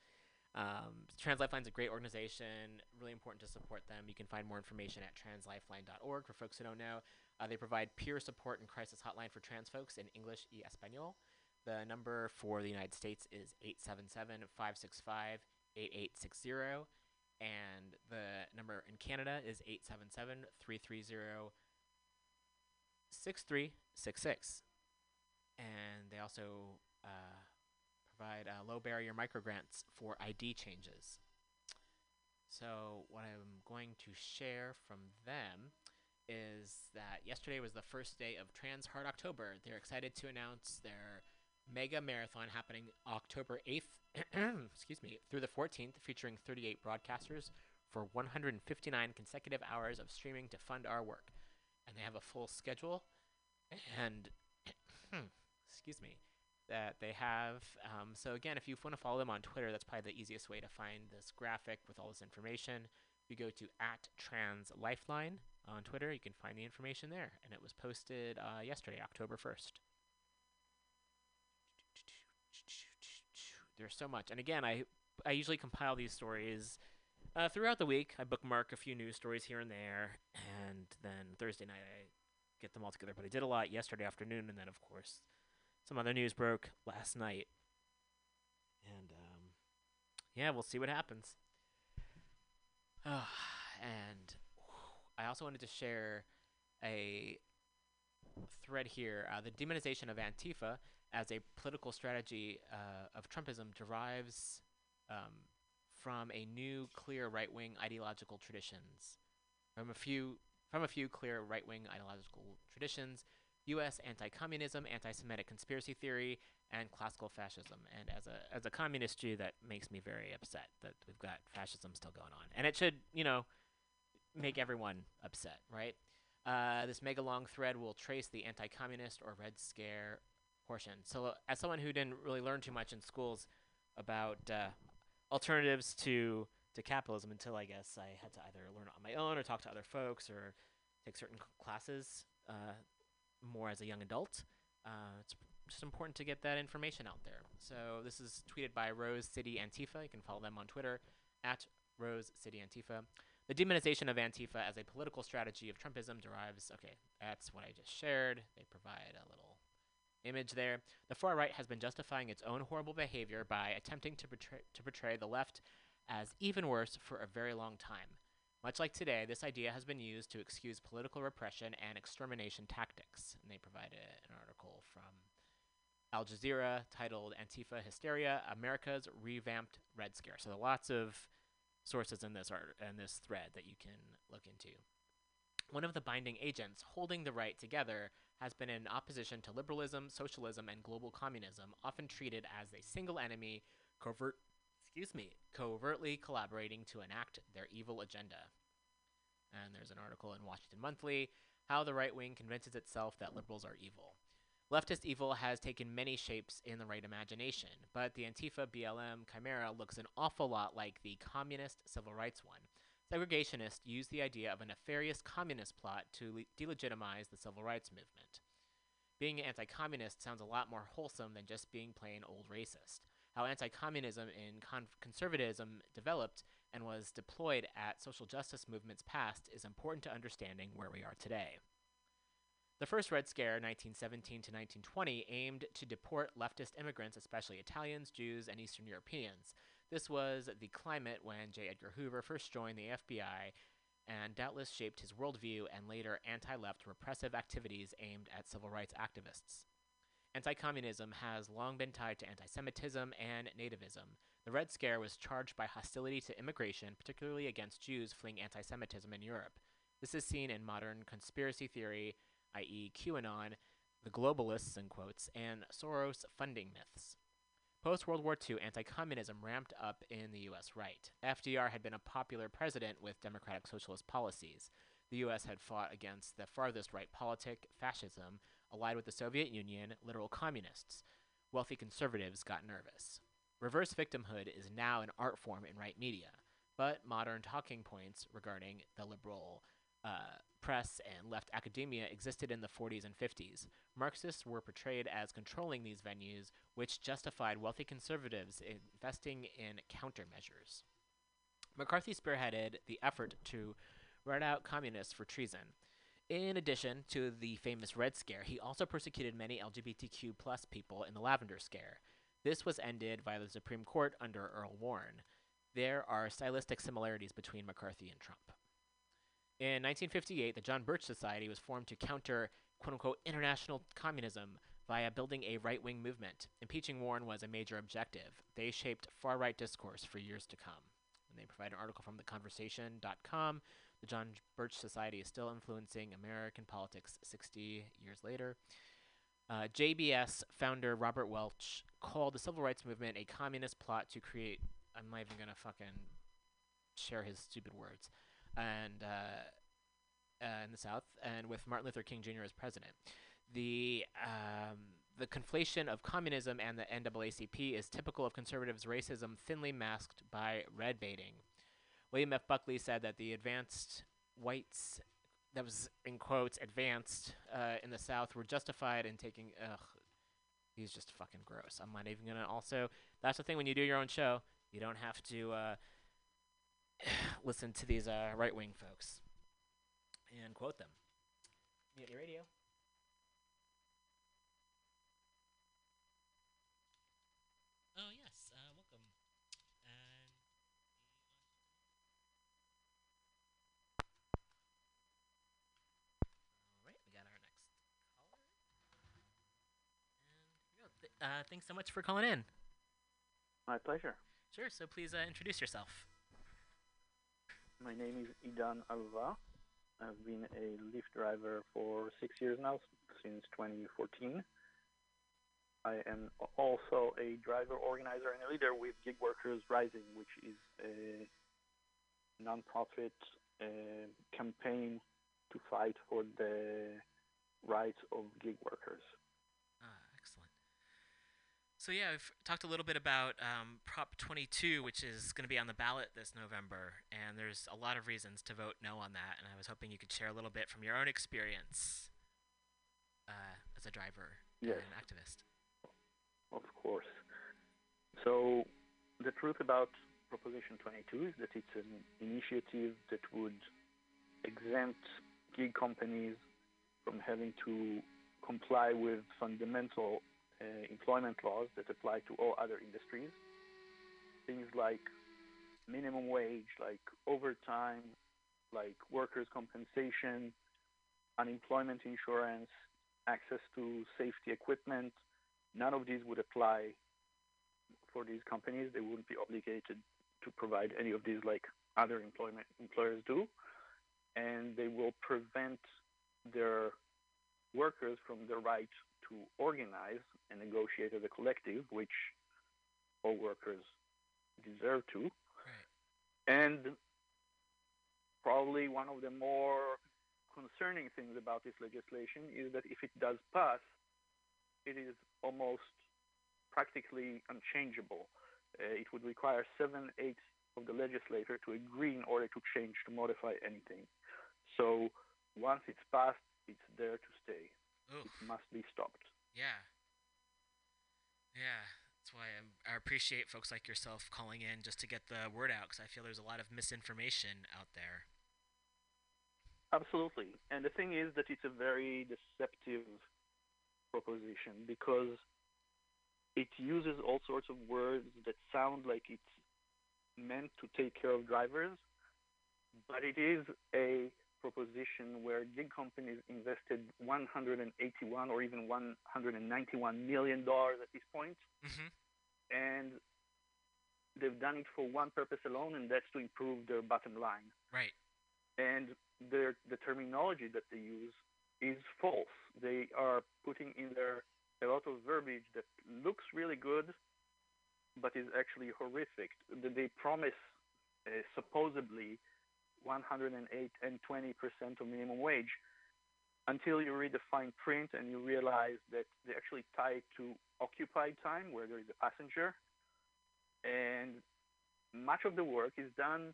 Um, Trans Lifeline's a great organization. Really important to support them. You can find more information at translifeline.org for folks who don't know. Uh, they provide peer support and crisis hotline for trans folks in English e Espanol. The number for the United States is 877 565 8860. And the number in Canada is 877 330 6366. And they also uh, provide uh, low barrier micro grants for ID changes. So, what I'm going to share from them is that yesterday was the first day of Trans Heart October. They're excited to announce their mega marathon happening October 8th, excuse me, through the 14th, featuring 38 broadcasters for 159 consecutive hours of streaming to fund our work. And they have a full schedule and excuse me that they have. Um, so again if you want to follow them on twitter that's probably the easiest way to find this graphic with all this information. If you go to at trans lifeline on twitter you can find the information there and it was posted uh, yesterday october 1st there's so much. And again i i usually compile these stories uh, throughout the week. I bookmark a few news stories here and there and then thursday night i get them all together. But I did a lot yesterday afternoon, and then of course some other news broke last night. And um, yeah, we'll see what happens. and I also wanted to share a thread here. Uh, the demonization of Antifa as a political strategy uh, of Trumpism derives um, from a new, clear right-wing ideological traditions. From a few from a few clear right wing ideological traditions U.S. anti-communism, anti-Semitic conspiracy theory, and classical fascism. And as a as a communist Jew, that makes me very upset that we've got fascism still going on, and it should you know make everyone upset, right? Uh, this mega long thread will trace the anti-communist or Red Scare portion. So, as someone who didn't really learn too much in schools about uh, alternatives to to capitalism until I guess I had to either learn on my own or talk to other folks or take certain classes uh, more as a young adult. Uh, it's just important to get that information out there. So this is tweeted by Rose City Antifa. You can follow them on Twitter at Rose City Antifa. The demonization of Antifa as a political strategy of Trumpism derives. Okay, that's what I just shared. They provide a little image there. The far right has been justifying its own horrible behavior by attempting to portray, to portray the left as even worse for a very long time. Much like today, this idea has been used to excuse political repression and extermination tactics. And they provide a- an article from Al Jazeera titled Antifa Hysteria America's Revamped Red Scare. So, lots of sources in this art in this thread that you can look into. One of the binding agents holding the right together has been in opposition to liberalism, socialism, and global communism, often treated as a single enemy, covert excuse me, covertly collaborating to enact their evil agenda. And there's an article in Washington Monthly how the right wing convinces itself that liberals are evil. Leftist evil has taken many shapes in the right imagination, but the Antifa BLM chimera looks an awful lot like the communist civil rights one. Segregationists use the idea of a nefarious communist plot to le- delegitimize the civil rights movement. Being anti communist sounds a lot more wholesome than just being plain old racist. How anti communism and con- conservatism developed and was deployed at social justice movements past is important to understanding where we are today. The first Red Scare, 1917 to 1920, aimed to deport leftist immigrants, especially Italians, Jews, and Eastern Europeans. This was the climate when J. Edgar Hoover first joined the FBI and doubtless shaped his worldview and later anti left repressive activities aimed at civil rights activists. Anti communism has long been tied to anti Semitism and nativism. The Red Scare was charged by hostility to immigration, particularly against Jews fleeing anti Semitism in Europe. This is seen in modern conspiracy theory, i.e., QAnon, the globalists, in quotes, and Soros funding myths. Post World War II, anti communism ramped up in the U.S. right. FDR had been a popular president with democratic socialist policies. The U.S. had fought against the farthest right politic, fascism, allied with the Soviet Union, literal communists. Wealthy conservatives got nervous. Reverse victimhood is now an art form in right media, but modern talking points regarding the liberal uh, press and left academia existed in the 40s and 50s. Marxists were portrayed as controlling these venues, which justified wealthy conservatives investing in countermeasures. McCarthy spearheaded the effort to rat out communists for treason. In addition to the famous Red Scare, he also persecuted many LGBTQ plus people in the Lavender Scare. This was ended by the Supreme Court under Earl Warren. There are stylistic similarities between McCarthy and Trump. In 1958, the John Birch Society was formed to counter quote unquote international communism via building a right wing movement. Impeaching Warren was a major objective. They shaped far right discourse for years to come. And they provide an article from theconversation.com. The John Birch Society is still influencing American politics 60 years later. Uh, JBS founder Robert Welch called the civil rights movement a communist plot to create. I'm not even going to fucking share his stupid words. And uh, uh, in the South, and with Martin Luther King Jr. as president. The um, the conflation of communism and the NAACP is typical of conservatives' racism, thinly masked by red baiting. William F. Buckley said that the advanced whites, that was in quotes, advanced uh, in the South, were justified in taking. Ugh, he's just fucking gross. I'm not even gonna. Also, that's the thing when you do your own show, you don't have to uh, listen to these uh, right wing folks and quote them. Mutiny Radio. Oh yes, uh, welcome. And all right, we got our next caller. And here we go. Th- uh, thanks so much for calling in. My pleasure. Sure. So please uh, introduce yourself. My name is Idan Alva. I've been a Lyft driver for six years now, since 2014. I am also a driver organizer and a leader with Gig Workers Rising, which is a nonprofit uh, campaign to fight for the rights of gig workers. So yeah, we've talked a little bit about um, Prop 22, which is going to be on the ballot this November, and there's a lot of reasons to vote no on that. And I was hoping you could share a little bit from your own experience uh, as a driver Yes. and an activist. Of course. So the truth about Proposition 22 is that it's an initiative that would exempt gig companies from having to comply with fundamental Uh, employment laws that apply to all other industries. Things like minimum wage, like overtime, like workers' compensation, unemployment insurance, access to safety equipment, none of these would apply for these companies. They wouldn't be obligated to provide any of these like other employment employers do, and they will prevent their workers from the right to organize and negotiate as a collective, which all workers deserve to. Right. And probably one of the more concerning things about this legislation is that if it does pass, it is almost practically unchangeable. Uh, it would require seven eighths of the legislature to agree in order to change, to modify anything. So once it's passed, it's there to stay. Oof. It must be stopped. Yeah. Yeah. That's why I'm, I appreciate folks like yourself calling in just to get the word out because I feel there's a lot of misinformation out there. Absolutely. And the thing is that it's a very deceptive proposition because it uses all sorts of words that sound like it's meant to take care of drivers, but it is a proposition where gig companies invested 181 or even 191 million dollars at this point, Mm-hmm. and they've done it for one purpose alone, and that's to improve their bottom line. Right. and their the terminology that they use is false. They are putting in there a lot of verbiage that looks really good, but is actually horrific. They promise uh, supposedly 108 and 20 percent of minimum wage, until you read the fine print and you realize that they actually tie it to occupied time, where there is a passenger, and much of the work is done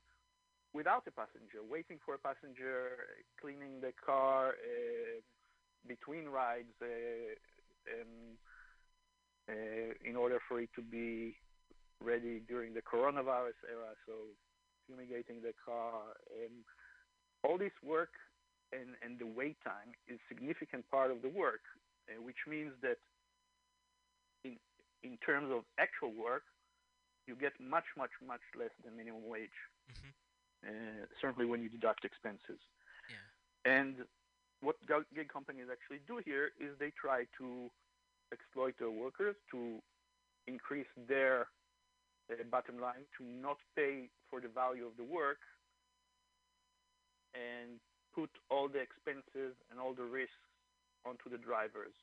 without a passenger, waiting for a passenger, cleaning the car uh, between rides uh, um, uh, in order for it to be ready during the coronavirus era. So fumigating the car and all this work and, and the wait time is significant part of the work, uh, which means that in in terms of actual work, you get much, much, much less than minimum wage Mm-hmm. uh, certainly when you deduct expenses. Yeah. And what gig companies actually do here is they try to exploit their workers to increase their Uh, bottom line, to not pay for the value of the work, and put all the expenses and all the risks onto the drivers.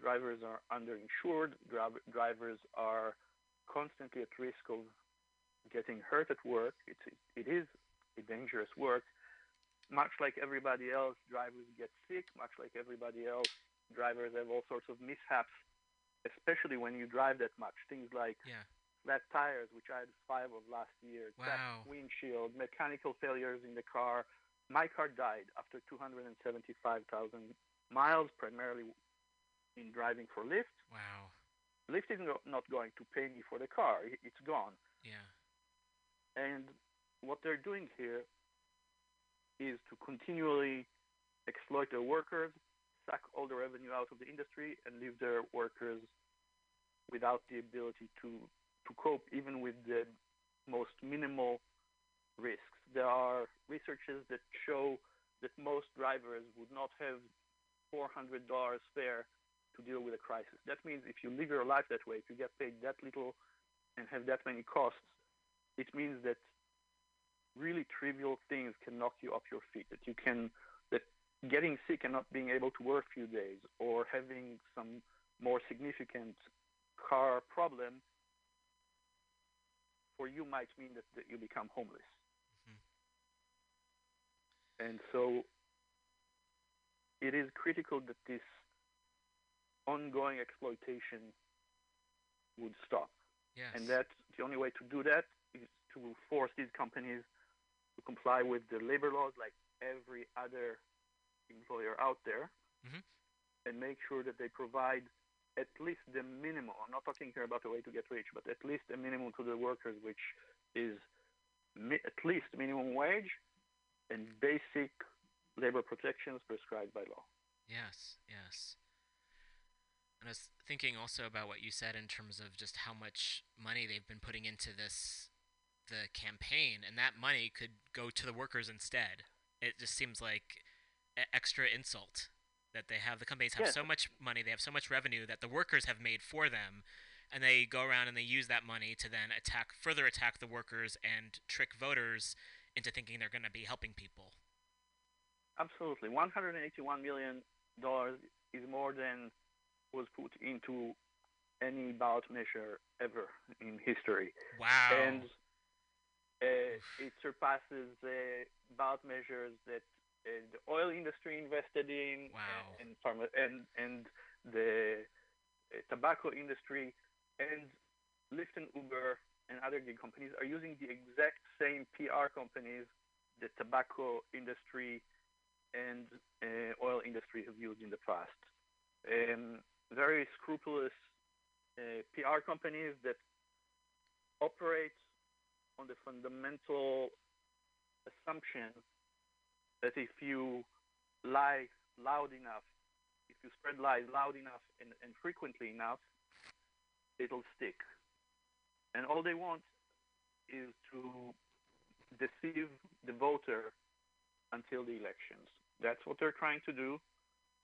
Drivers are underinsured. Dri- drivers are constantly at risk of getting hurt at work. It's, it is a dangerous work. Much like everybody else, drivers get sick. Much like everybody else, drivers have all sorts of mishaps, especially when you drive that much. Things like Yeah. Flat tires, which I had five of last year, Wow. cracked windshield, mechanical failures in the car. My car died after 275,000 miles, primarily in driving for Lyft. Wow. Lyft is not going to pay me for the car; it's gone. Yeah. And what they're doing here is to continually exploit their workers, suck all the revenue out of the industry, and leave their workers without the ability to, to cope even with the most minimal risks. There are researches that show that most drivers would not have $400 fare to deal with a crisis. That means if you live your life that way, if you get paid that little and have that many costs, it means that really trivial things can knock you off your feet. That you can, that getting sick and not being able to work a few days, or having some more significant car problem, for you might mean that, that you become homeless. And so it is critical that this ongoing exploitation would stop. Yes. And that the only way to do that is to force these companies to comply with the labor laws like every other employer out there Mhm. and make sure that they provide at least the minimum. I'm not talking here about a way to get rich, but at least a minimum to the workers, which is mi- at least minimum wage and basic labor protections prescribed by law. Yes, yes. And I was thinking also about what you said in terms of just how much money they've been putting into this the campaign and that money could go to the workers instead. It just seems like e- extra insult that they have the companies have Yes. so much money, they have so much revenue that the workers have made for them and they go around and they use that money to then attack further attack the workers and trick voters into thinking they're going to be helping people. Absolutely. $181 million is more than was put into any ballot measure ever in history. Wow. And uh, it surpasses uh, ballot measures that uh, the oil industry invested in Wow. and, pharma- and, and the uh, tobacco industry, and Lyft and Uber and other gig companies are using the exact same PR companies the tobacco industry and uh, oil industry have used in the past. Um, very scrupulous uh, PR companies that operate on the fundamental assumption that if you lie loud enough, if you spread lies loud enough and, and frequently enough, it'll stick. And all they want is to deceive the voter until the elections. That's what they're trying to do,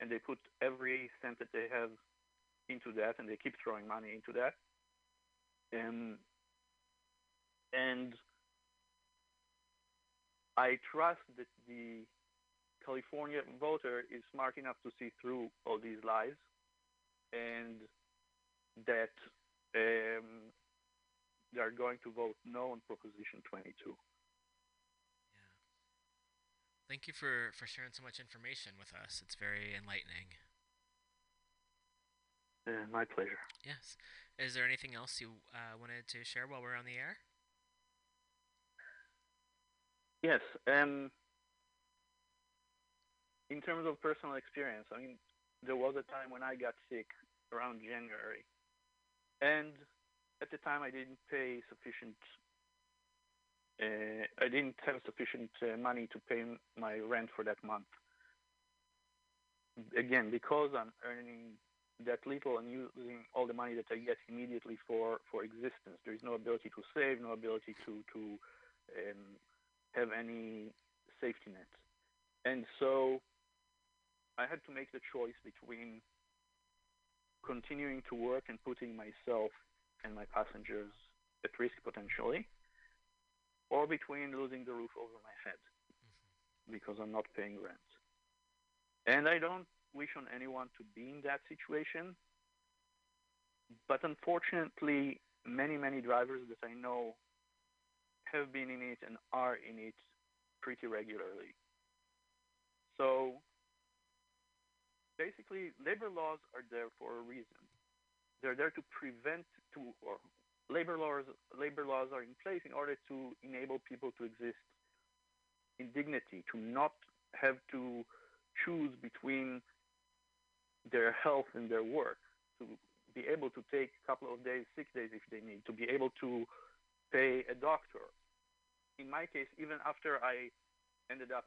and they put every cent that they have into that, and they keep throwing money into that. Um, and and I trust that the California voter is smart enough to see through all these lies, and that um, they are going to vote no on Proposition 22. Yeah. Thank you for for sharing so much information with us. It's very enlightening. Uh, my pleasure. Yes. Is there anything else you uh, wanted to share while we're on the air? Yes. Um, in terms of personal experience, I mean, there was a time when I got sick around January, and at the time I didn't pay sufficient. Uh, I didn't have sufficient uh, money to pay my rent for that month. Again, because I'm earning that little and using all the money that I get immediately for, for existence, there is no ability to save, no ability to to um, have any safety net, and so I had to make the choice between continuing to work and putting myself and my passengers at risk potentially, or between losing the roof over my head mm-hmm. because I'm not paying rent. And I don't wish on anyone to be in that situation, but unfortunately, many, many drivers that I know have been in it and are in it pretty regularly. So basically, labor laws are there for a reason. They're there to prevent to or labor laws labor laws are in place in order to enable people to exist in dignity, to not have to choose between their health and their work, to be able to take a couple of days, sick days if they need, to be able to pay a doctor. In my case, even after I ended up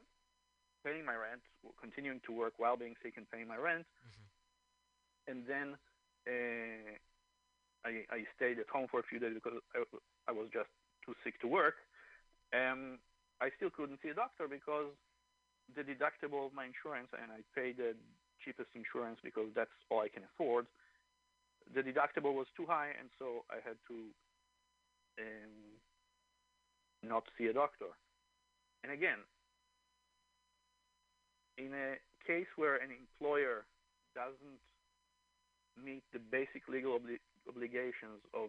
paying my rent, continuing to work while being sick and paying my rent, and then uh, I, I stayed at home for a few days because I, I was just too sick to work. Um, I still couldn't see a doctor because the deductible of my insurance, and I paid the cheapest insurance because that's all I can afford. The deductible was too high, and so I had to um, not see a doctor. And again, in a case where an employer doesn't meet the basic legal obli- obligations of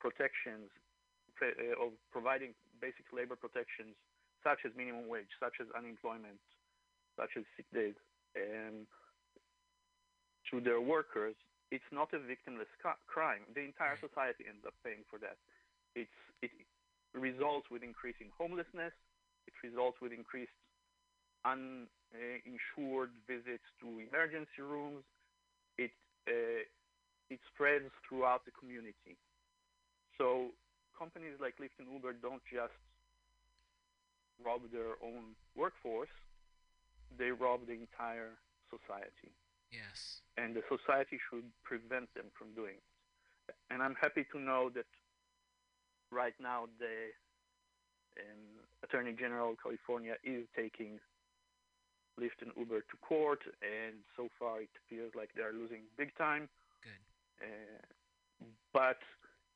protections, pre- uh, of providing basic labor protections, such as minimum wage, such as unemployment, such as sick days, um, to their workers, it's not a victimless ca- crime. The entire society ends up paying for that. It's, it results with increasing homelessness. It results with increased uninsured visits to emergency rooms. It uh, it spreads throughout the community. So companies like Lyft and Uber don't just rob their own workforce; they rob the entire society, Yes. and the society should prevent them from doing it. And I'm happy to know that right now the um, Attorney General of California is taking Lyft and Uber to court, and so far it appears like they are losing big time. Good. Uh, but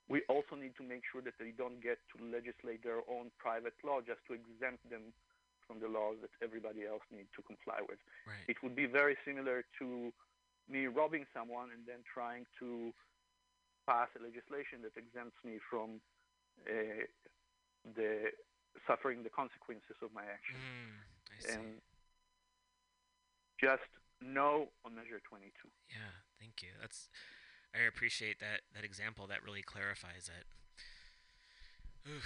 we also need to make sure that they don't get to legislate their own private law just to exempt them from the laws that everybody else needs to comply with. Right. It would be very similar to me robbing someone and then trying to pass a legislation that exempts me from the suffering the consequences of my actions. Mm, And just no on Measure 22. Yeah, thank you. That's I appreciate that that example. That really clarifies it. Oof.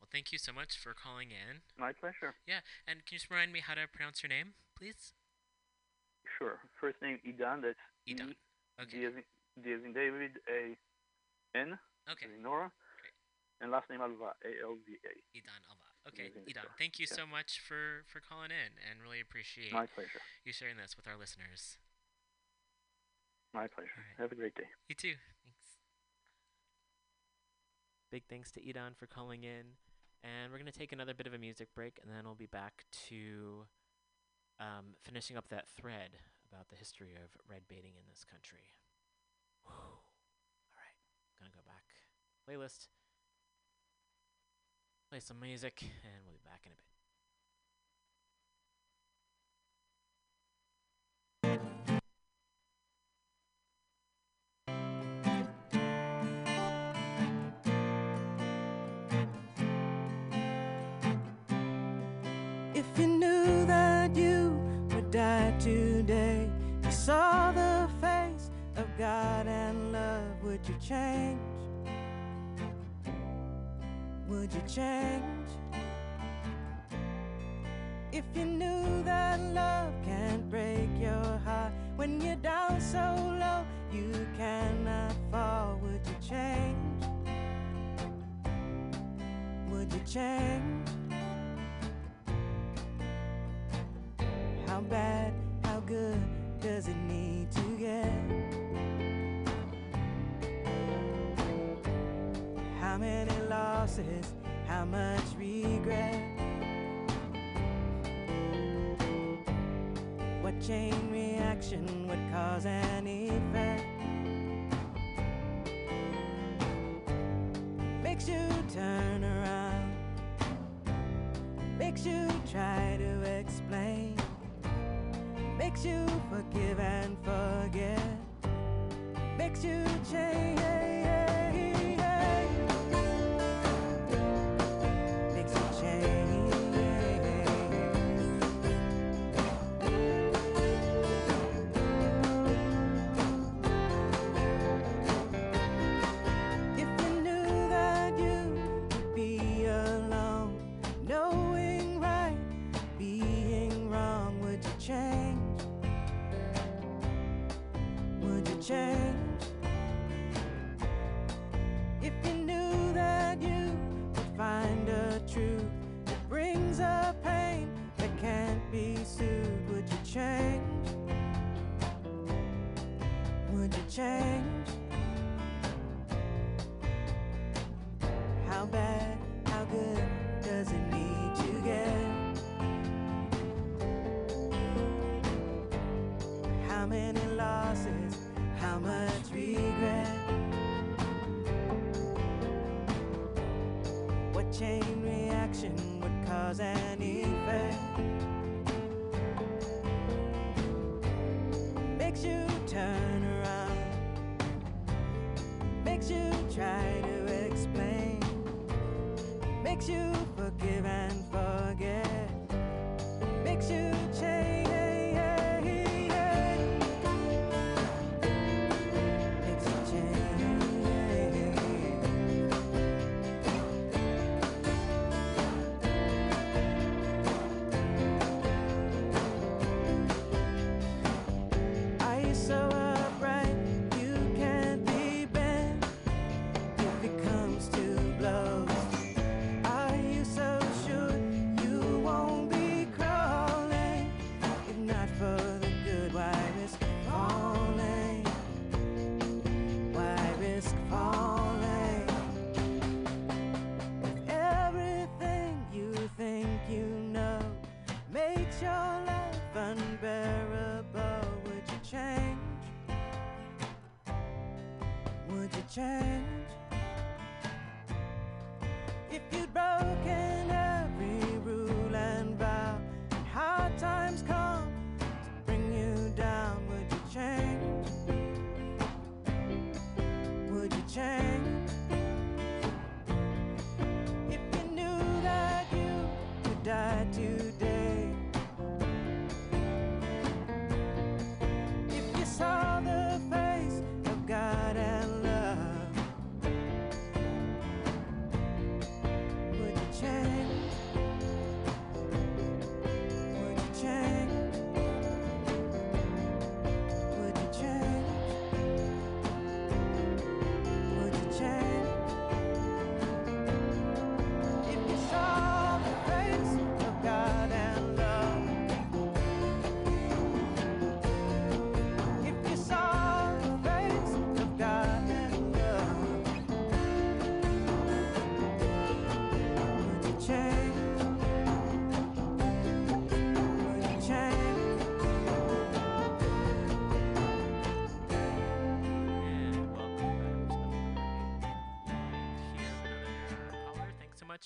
Well, thank you so much for calling in. My pleasure. Yeah, and can you just remind me how to pronounce your name, please? Sure. First name Idan. That's Idan. E, Okay. D as in, D as in David, A, N. Okay. As Nora. Great. And last name Alva, A L V A. Idan Alva. Okay, Amazing Idan. Thank you Yeah. so much for for calling in, and really appreciate My pleasure. you sharing this with our listeners. My pleasure. All right. Have a great day. You too. Thanks. Big thanks to Edon for calling in. And we're going to take another bit of a music break, and then we'll be back to um, finishing up that thread about the history of red baiting in this country. Whew. All right. Gonna go back. Playlist. Play some music, and we'll be back in a bit. If you knew that you would die today, you saw the face of God and love, would you change? Would you change? If you knew that love can't break your heart when you're down so low, you cannot fall, would you change? Would you change? Losses, how much regret? What chain reaction would cause an effect?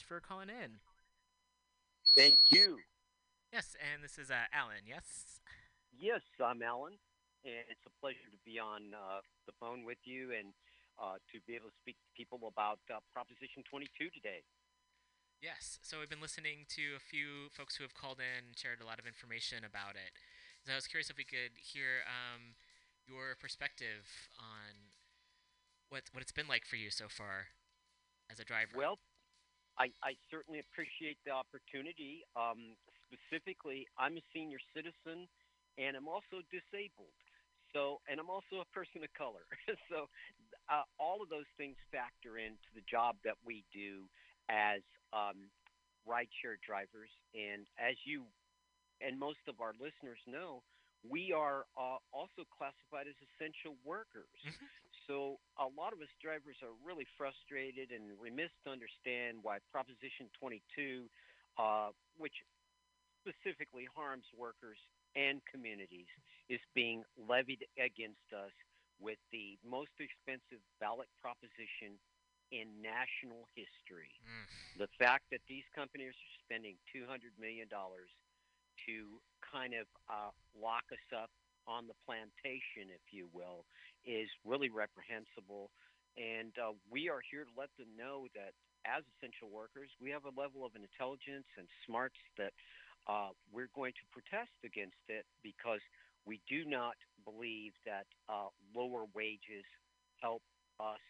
For calling in. Thank you. Yes, and this is uh, Alan. Yes. Yes, I'm Alan, and it's a pleasure to be on uh, the phone with you and uh, to be able to speak to people about uh, Proposition 22 today. Yes. So we've been listening to a few folks who have called in, and shared a lot of information about it. So I was curious if we could hear um, your perspective on what what it's been like for you so far as a driver. Well, I, I certainly appreciate the opportunity. Um, specifically, I'm a senior citizen, and I'm also disabled. So, and I'm also a person of color. so, uh, all of those things factor into the job that we do as um, rideshare drivers. And as you and most of our listeners know, we are uh, also classified as essential workers. So a lot of us drivers are really frustrated and remiss to understand why Proposition 22, uh, which specifically harms workers and communities, is being levied against us with the most expensive ballot proposition in national history. The fact that these companies are spending $200 million to kind of uh, lock us up on the plantation, if you will, is really reprehensible. And uh, we are here to let them know that as essential workers, we have a level of intelligence and smarts that uh, we're going to protest against it because we do not believe that uh, lower wages help us.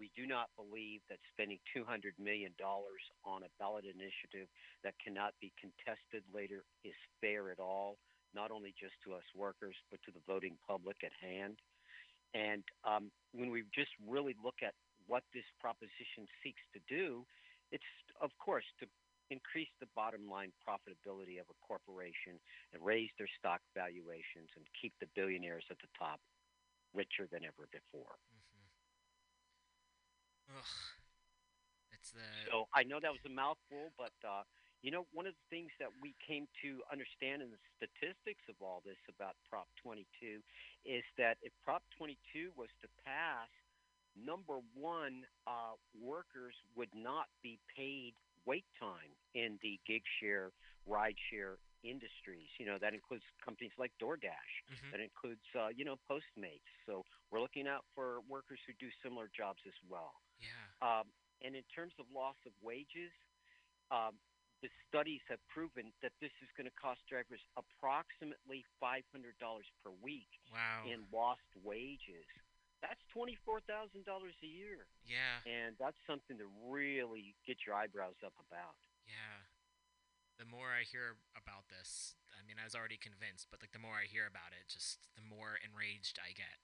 We do not believe that spending $200 million on a ballot initiative that cannot be contested later is fair at all, not only just to us workers, but to the voting public at hand. And um, when we just really look at what this proposition seeks to do, it's, of course, to increase the bottom line profitability of a corporation and raise their stock valuations and keep the billionaires at the top richer than ever before. Ugh. It's the So I know that was a mouthful, but uh, you know, one of the things that we came to understand in the statistics of all this about Prop 22 is that if Prop 22 was to pass, number one, uh, workers would not be paid wait time in the gig share, ride share industries. You know, that includes companies like DoorDash. Mhm. That includes, uh, you know, Postmates. So we're looking out for workers who do similar jobs as well. yeah. Um, and in terms of loss of wages, um, the studies have proven that this is going to cost drivers approximately $500 per week Wow. in lost wages. That's $24,000 a year. Yeah. And that's something to really get your eyebrows up about. Yeah. The more I hear about this, I mean, I was already convinced, but like the more I hear about it, just the more enraged I get.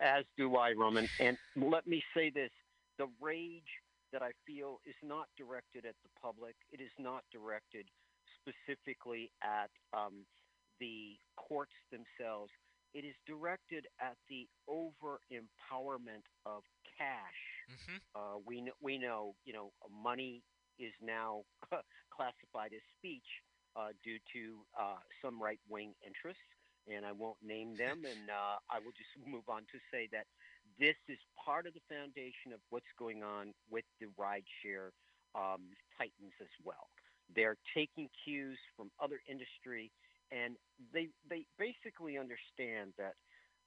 As do I, Romain. And let me say this the rage that I feel is not directed at the public, it is not directed specifically at um, the courts themselves. It is directed at the over empowerment of cash. Mm-hmm. Uh, we, kn- we know, you know, money is now classified as speech uh, due to uh, some right wing interests, and I won't name them. and uh, I will just move on to say that this is part of the foundation of what's going on with the rideshare um, titans as well. They're taking cues from other industry, and they they basically understand that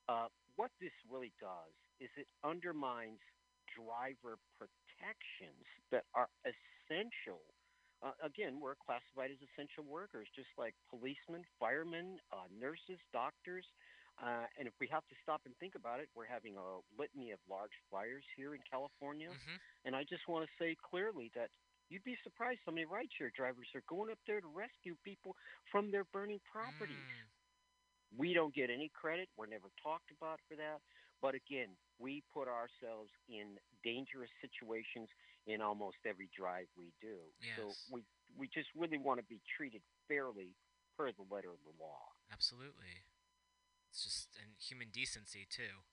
uh, what this really does is it undermines driver protections that are essential. Uh, again, we're classified as essential workers, just like policemen, firemen, uh, nurses, doctors. Uh, and if we have to stop and think about it, we're having a litany of large fires here in California. Mm-hmm. And I just want to say clearly that you'd be surprised how many rideshare drivers are going up there to rescue people from their burning properties. Mm. We don't get any credit. We're never talked about for that. But again, we put ourselves in dangerous situations in almost every drive we do. So we we just really want to be treated fairly per the letter of the law. Absolutely. It's just and human decency too.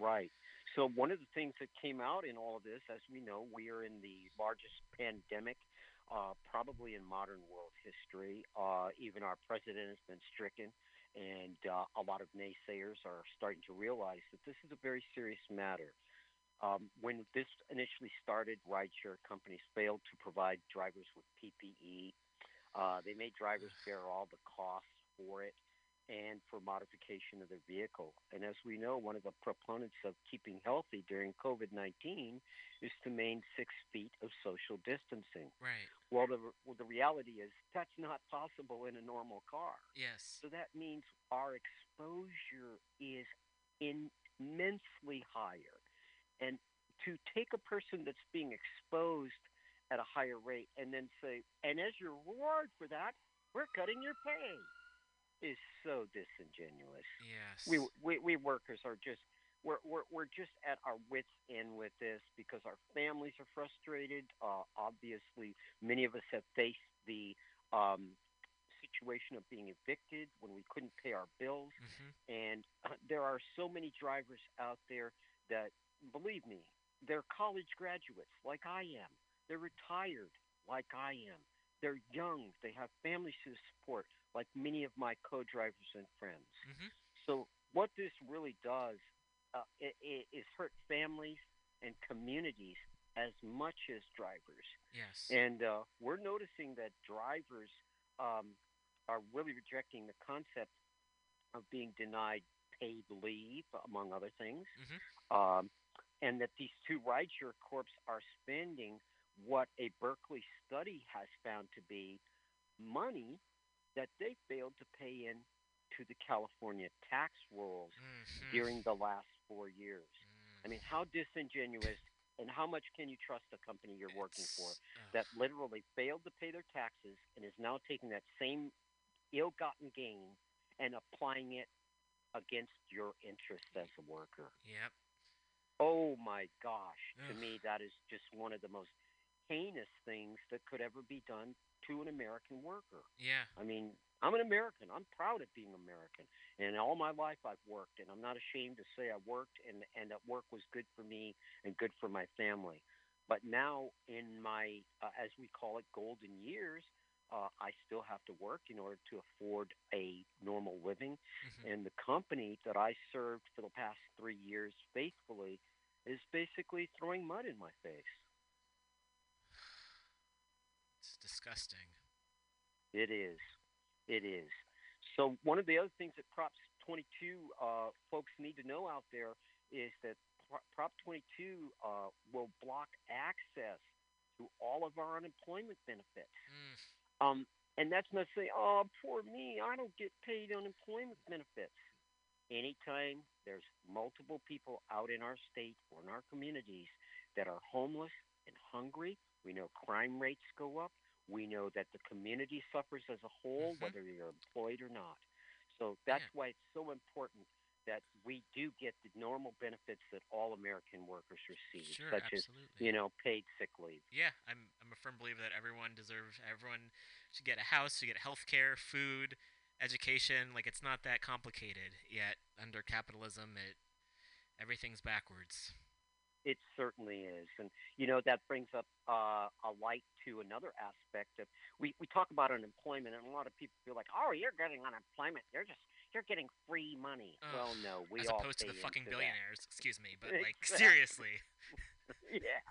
Right. So one of the things that came out in all of this, as we know, we are in the largest pandemic uh, probably in modern world history. Uh, even our president has been stricken, and uh, a lot of naysayers are starting to realize that this is a very serious matter. Um, when this initially started, rideshare companies failed to provide drivers with PPE. Uh, they made drivers bear all the costs for it and for modification of their vehicle. And as we know, one of the proponents of keeping healthy during COVID 19 is to maintain six feet of social distancing. Right. Well, the, well, the reality is that's not possible in a normal car. Yes. So that means our exposure is immensely higher. And to take a person that's being exposed at a higher rate and then say, and as your reward for that, we're cutting your pay, is so disingenuous. Yes. We, we, we workers are just, we're, we're, we're just at our wits' end with this because our families are frustrated. Uh, obviously, many of us have faced the um, situation of being evicted when we couldn't pay our bills. Mhm. And uh, there are so many drivers out there that, believe me, they're college graduates like I am. They're retired like I am. They're young. They have families to support like many of my co-drivers and friends. Mhm. So what this really does uh, i i is hurt families and communities as much as drivers. Yes. And uh, we're noticing that drivers um, are really rejecting the concept of being denied paid leave, among other things, Mhm. um, and that these two rideshare corps are spending what a Berkeley study has found to be money that they failed to pay in to the California tax rolls Mhm. during the last four years. Mm. I mean, how disingenuous and how much can you trust a company you're working for It's- ugh. that literally failed to pay their taxes and is now taking that same ill-gotten gain and applying it against your interests as a worker? Yep. Oh my gosh! To me, that is just one of the most heinous things that could ever be done to an American worker. Yeah. I mean, I'm an American. I'm proud of being American. And all my life I've worked, and I'm not ashamed to say I worked, and and that work was good for me and good for my family. But now, in my uh, as we call it, golden years, uh, I still have to work in order to afford a normal living. Mhm. And the company that I served for the past three years faithfully is basically throwing mud in my face. It's disgusting. It is. It is. So one of the other things that Prop 22 uh, folks need to know out there is that Prop 22 uh, will block access to all of our unemployment benefits. Mm. Um, and that's not saying, oh, poor me, I don't get paid unemployment benefits. Anytime there's multiple people out in our state or in our communities that are homeless and hungry, we know crime rates go up. We know that the community suffers as a whole, Mhm. whether you're employed or not. So that's Yeah. why it's so important that we do get the normal benefits that all American workers receive, Sure. such as you know paid sick leave. Yeah, I'm I'm a firm believer that everyone deserves everyone should get a house, should get health care, food, education. Like it's not that complicated. Yet under capitalism, it everything's backwards. It certainly is, and you know that brings up uh, a light to another aspect of we, we talk about unemployment, and a lot of people feel like, oh, you're getting unemployment, you're just you're getting free money. Ugh, well, no, we As all opposed to the fucking into that. billionaires. Excuse me, but like Exactly. seriously. yeah,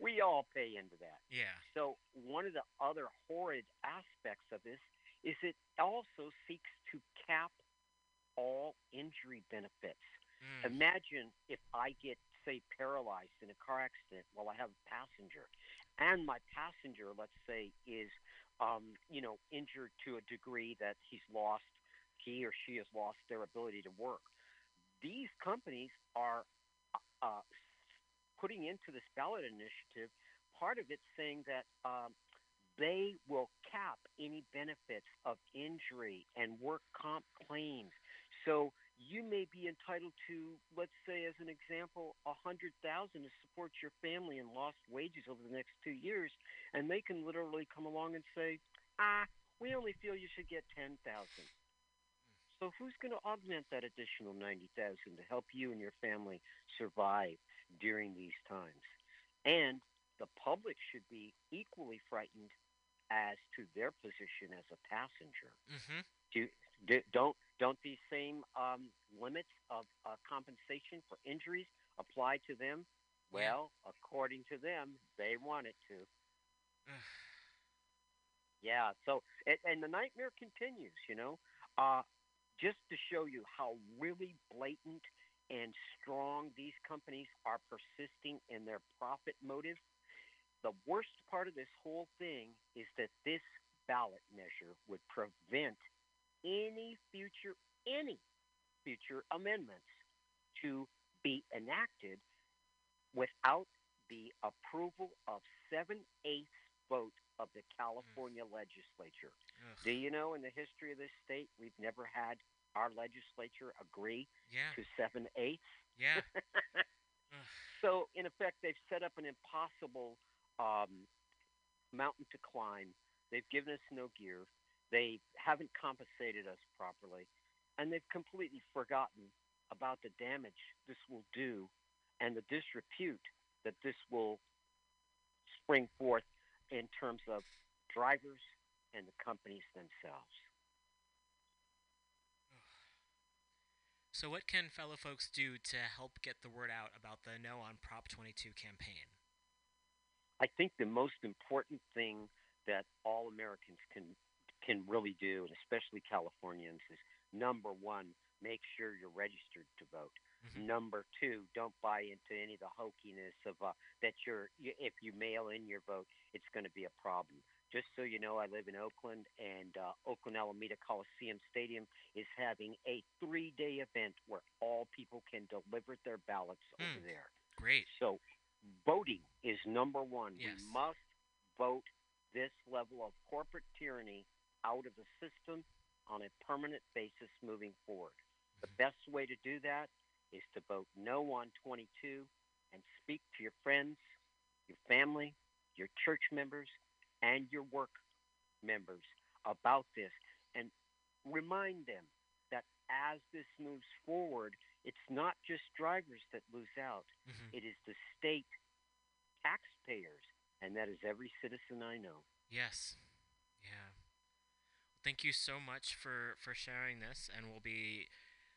we all pay into that. Yeah. So one of the other horrid aspects of this is it also seeks to cap all injury benefits. Mm. Imagine if I get, say, paralyzed in a car accident while I have a passenger, and my passenger, let's say, is, um, you know, injured to a degree that he's lost, he or she has lost their ability to work. These companies are uh, putting into this ballot initiative part of it saying that um, they will cap any benefits of injury and work comp claims. So you may be entitled to, let's say, as an example, a hundred thousand to support your family and lost wages over the next two years, and they can literally come along and say, ah, we only feel you should get ten thousand. So who's going to augment that additional ninety thousand to help you and your family survive during these times? And the public should be equally frightened as to their position as a passenger. Mm-hmm. Do, do, don't don't these same um, limits of uh, compensation for injuries apply to them Well, according to them, they want it to. Yeah. So, and, and the nightmare continues. You know, uh, just to show you how really blatant and strong these companies are persisting in their profit motive. The worst part of this whole thing is that this ballot measure would prevent any future any future amendments to be enacted without the approval of seven eighths vote of the California legislature. Ugh. Do you know in the history of this state we've never had our legislature agree Yeah. to seven eighths? Yeah. so in effect they've set up an impossible um, mountain to climb. They've given us no gear. They haven't compensated us properly, and they've completely forgotten about the damage this will do and the disrepute that this will spring forth in terms of drivers and the companies themselves. So, what can fellow folks do to help get the word out about the No on Prop 22 campaign? I think the most important thing that all Americans can can really do, and especially Californians, is number one, make sure you're registered to vote. Number two, don't buy into any of the hokiness of uh, that you're if you mail in your vote, it's going to be a problem. Just so you know, I live in Oakland, and uh, Oakland Alameda Coliseum Stadium is having a three-day event where all people can deliver their ballots over Hmm. there. Great. So, voting is number one. Yes. We must vote this level of corporate tyranny out of the system on a permanent basis moving forward. The best way to do that is to vote no on 22 and speak to your friends, your family, your church members, and your work members about this and remind them that as this moves forward, it's not just drivers that lose out, Mhm. it is the state taxpayers, and that is every citizen I know. Yes. Thank you so much for for sharing this, and we'll be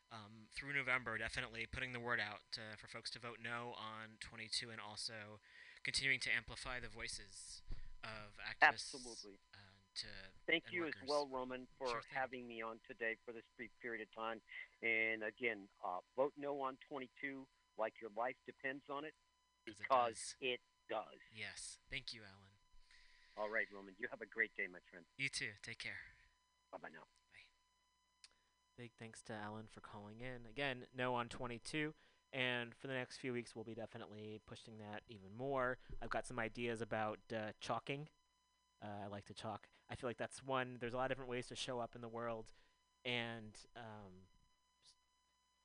um, through November definitely putting the word out for folks to vote no on 22, and also continuing to amplify the voices of activists. Absolutely. Uh, to Thank you workers. as well, Romain, for Sure having me on today for this brief period of time. And again, uh, vote no on 22 like your life depends on it because does. it does. Yes. Thank you, Alan. All right, Romain, you have a great day, my friend. You too. Take care. Bye bye now. Big thanks to Alan for calling in. Again, no on 22. And for the next few weeks, we'll be definitely pushing that even more. I've got some ideas about uh, chalking. Uh, I like to chalk. I feel like that's one. There's a lot of different ways to show up in the world, and um,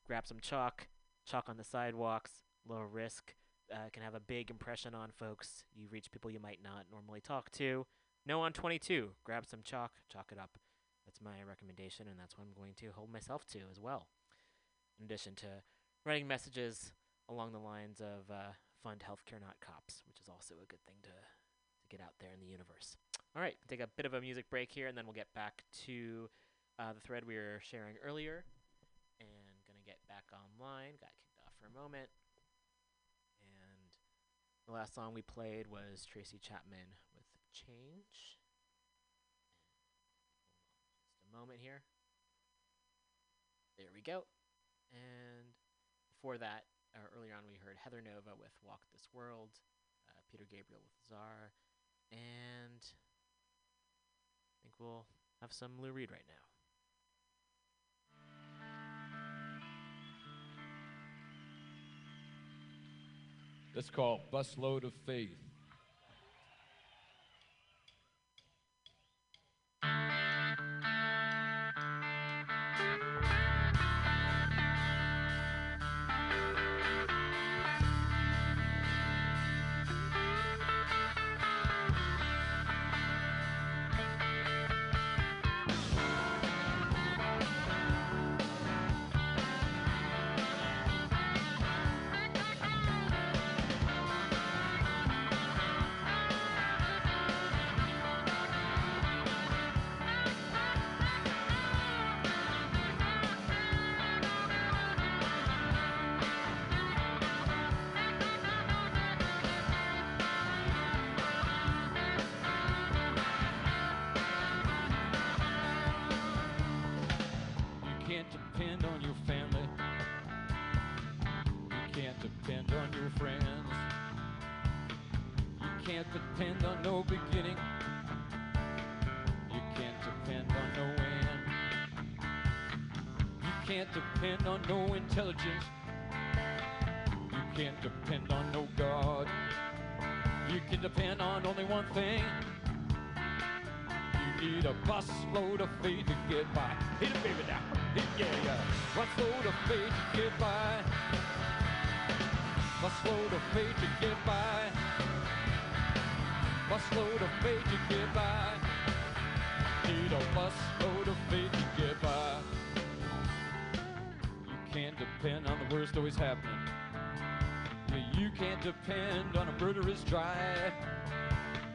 grab some chalk, chalk on the sidewalks. Low risk uh, can have a big impression on folks. You reach people you might not normally talk to. No on 22. Grab some chalk, chalk it up. That's my recommendation, and that's what I'm going to hold myself to as well. In addition to writing messages along the lines of uh, fund healthcare, not cops, which is also a good thing to, to get out there in the universe. All right, take a bit of a music break here, and then we'll get back to uh, the thread we were sharing earlier. And gonna get back online. Got kicked off for a moment. And the last song we played was Tracy Chapman with Change. Moment here. There we go. And before that, or earlier on, we heard Heather Nova with Walk This World, uh, Peter Gabriel with Zaar, and I think we'll have some Lou Reed right now. That's called Busload of Faith. Intelligence. You can't depend on no God. You can depend on only one thing. You need a busload of faith to get by. Hit it, baby, now. Hit, yeah, yeah. Busload of faith to get by. Busload of faith to get by. Busload of faith to get by. Need a busload of faith worst always happening. You can't depend on a murderous drive.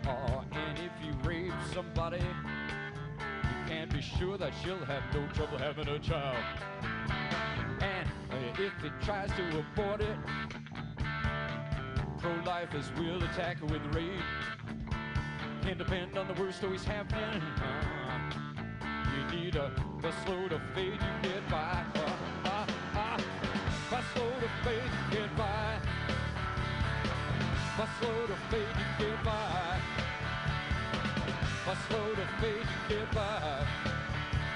Oh, and if you rape somebody, you can't be sure that she'll have no trouble having a child. And if it tries to abort it, pro-lifers will attack her with rape. Can't depend on the worst always happening. Uh, you need a busload of faith to get by. Faith to get by. Busload of faith to get by. Busload of faith to get by.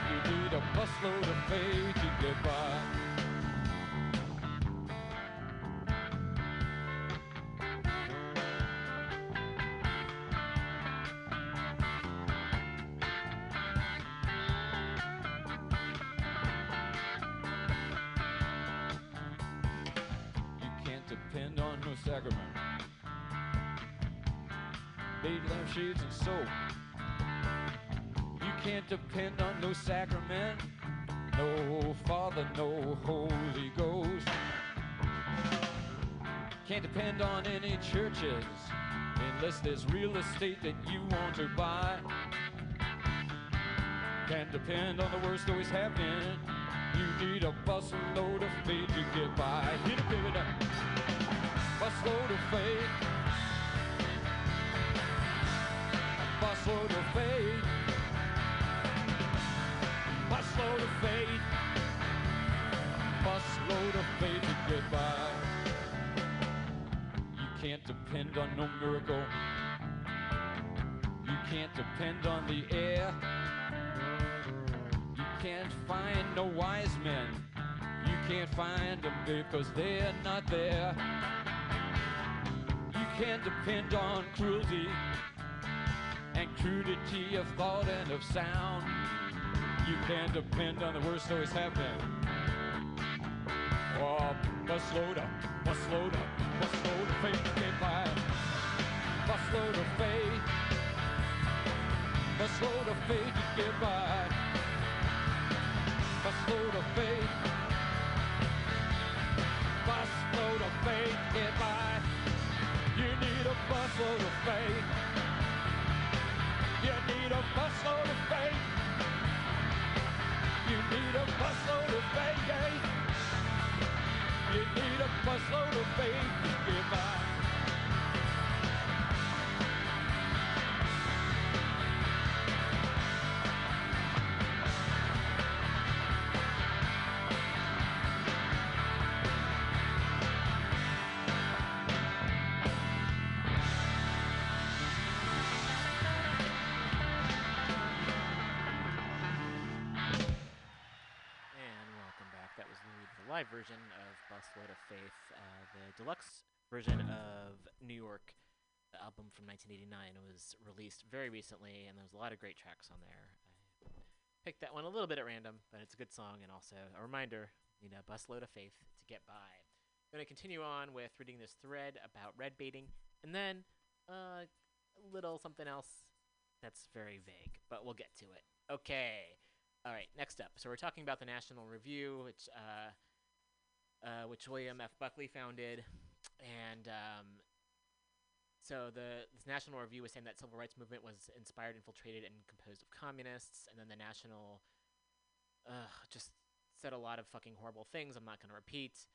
You need a busload of faith to get by. Can't depend on no sacrament. No Father, no Holy Ghost. Can't depend on any churches unless there's real estate that you want to buy. Can't depend on the worst always happening. You need a busload of faith to get by. Hit it, baby, now. Busload of faith. Busload of faith. Busload of faith. Busload of by. You can't depend on no miracle. You can't depend on the air. You can't find no wise men. You can't find them because they're not there. You can't depend on cruelty and crudity of thought and of sound. You can't depend on the worst always happening. Oh, busload up, busload up, busload of faith get by. Busload of faith, busload of faith to get by. Busload of faith, busload of faith get by. You need a busload of faith. You need a busload of faith. You need a busload of faith. You need a busload of faith to get by. Version of New York, the album from 1989. It was released very recently, and there's a lot of great tracks on there. I picked that one a little bit at random, but it's a good song, and also a reminder you know, busload of faith to get by. I'm going to continue on with reading this thread about red baiting, and then uh, a little something else that's very vague, but we'll get to it. Okay. All right, next up. So we're talking about the National Review, which uh, uh, which William F. Buckley founded, and um, so the National Review was saying that civil rights movement was inspired, infiltrated, and composed of communists, and then the National uh, just said a lot of fucking horrible things. I'm not going to repeat.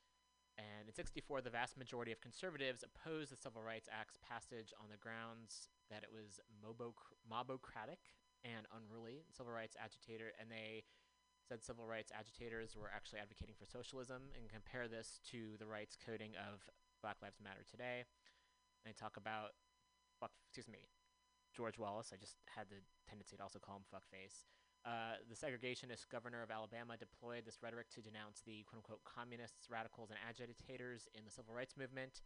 And in 64, the vast majority of conservatives opposed the Civil Rights Act's passage on the grounds that it was moboc- mobocratic and unruly. Civil rights agitator, and they said civil rights agitators were actually advocating for socialism, and compare this to the rights coding of Black Lives Matter today. And they talk about fuck, excuse me, George Wallace. I just had the tendency to also call him fuckface. Uh, the segregationist governor of Alabama deployed this rhetoric to denounce the quote unquote communists, radicals, and agitators in the civil rights movement.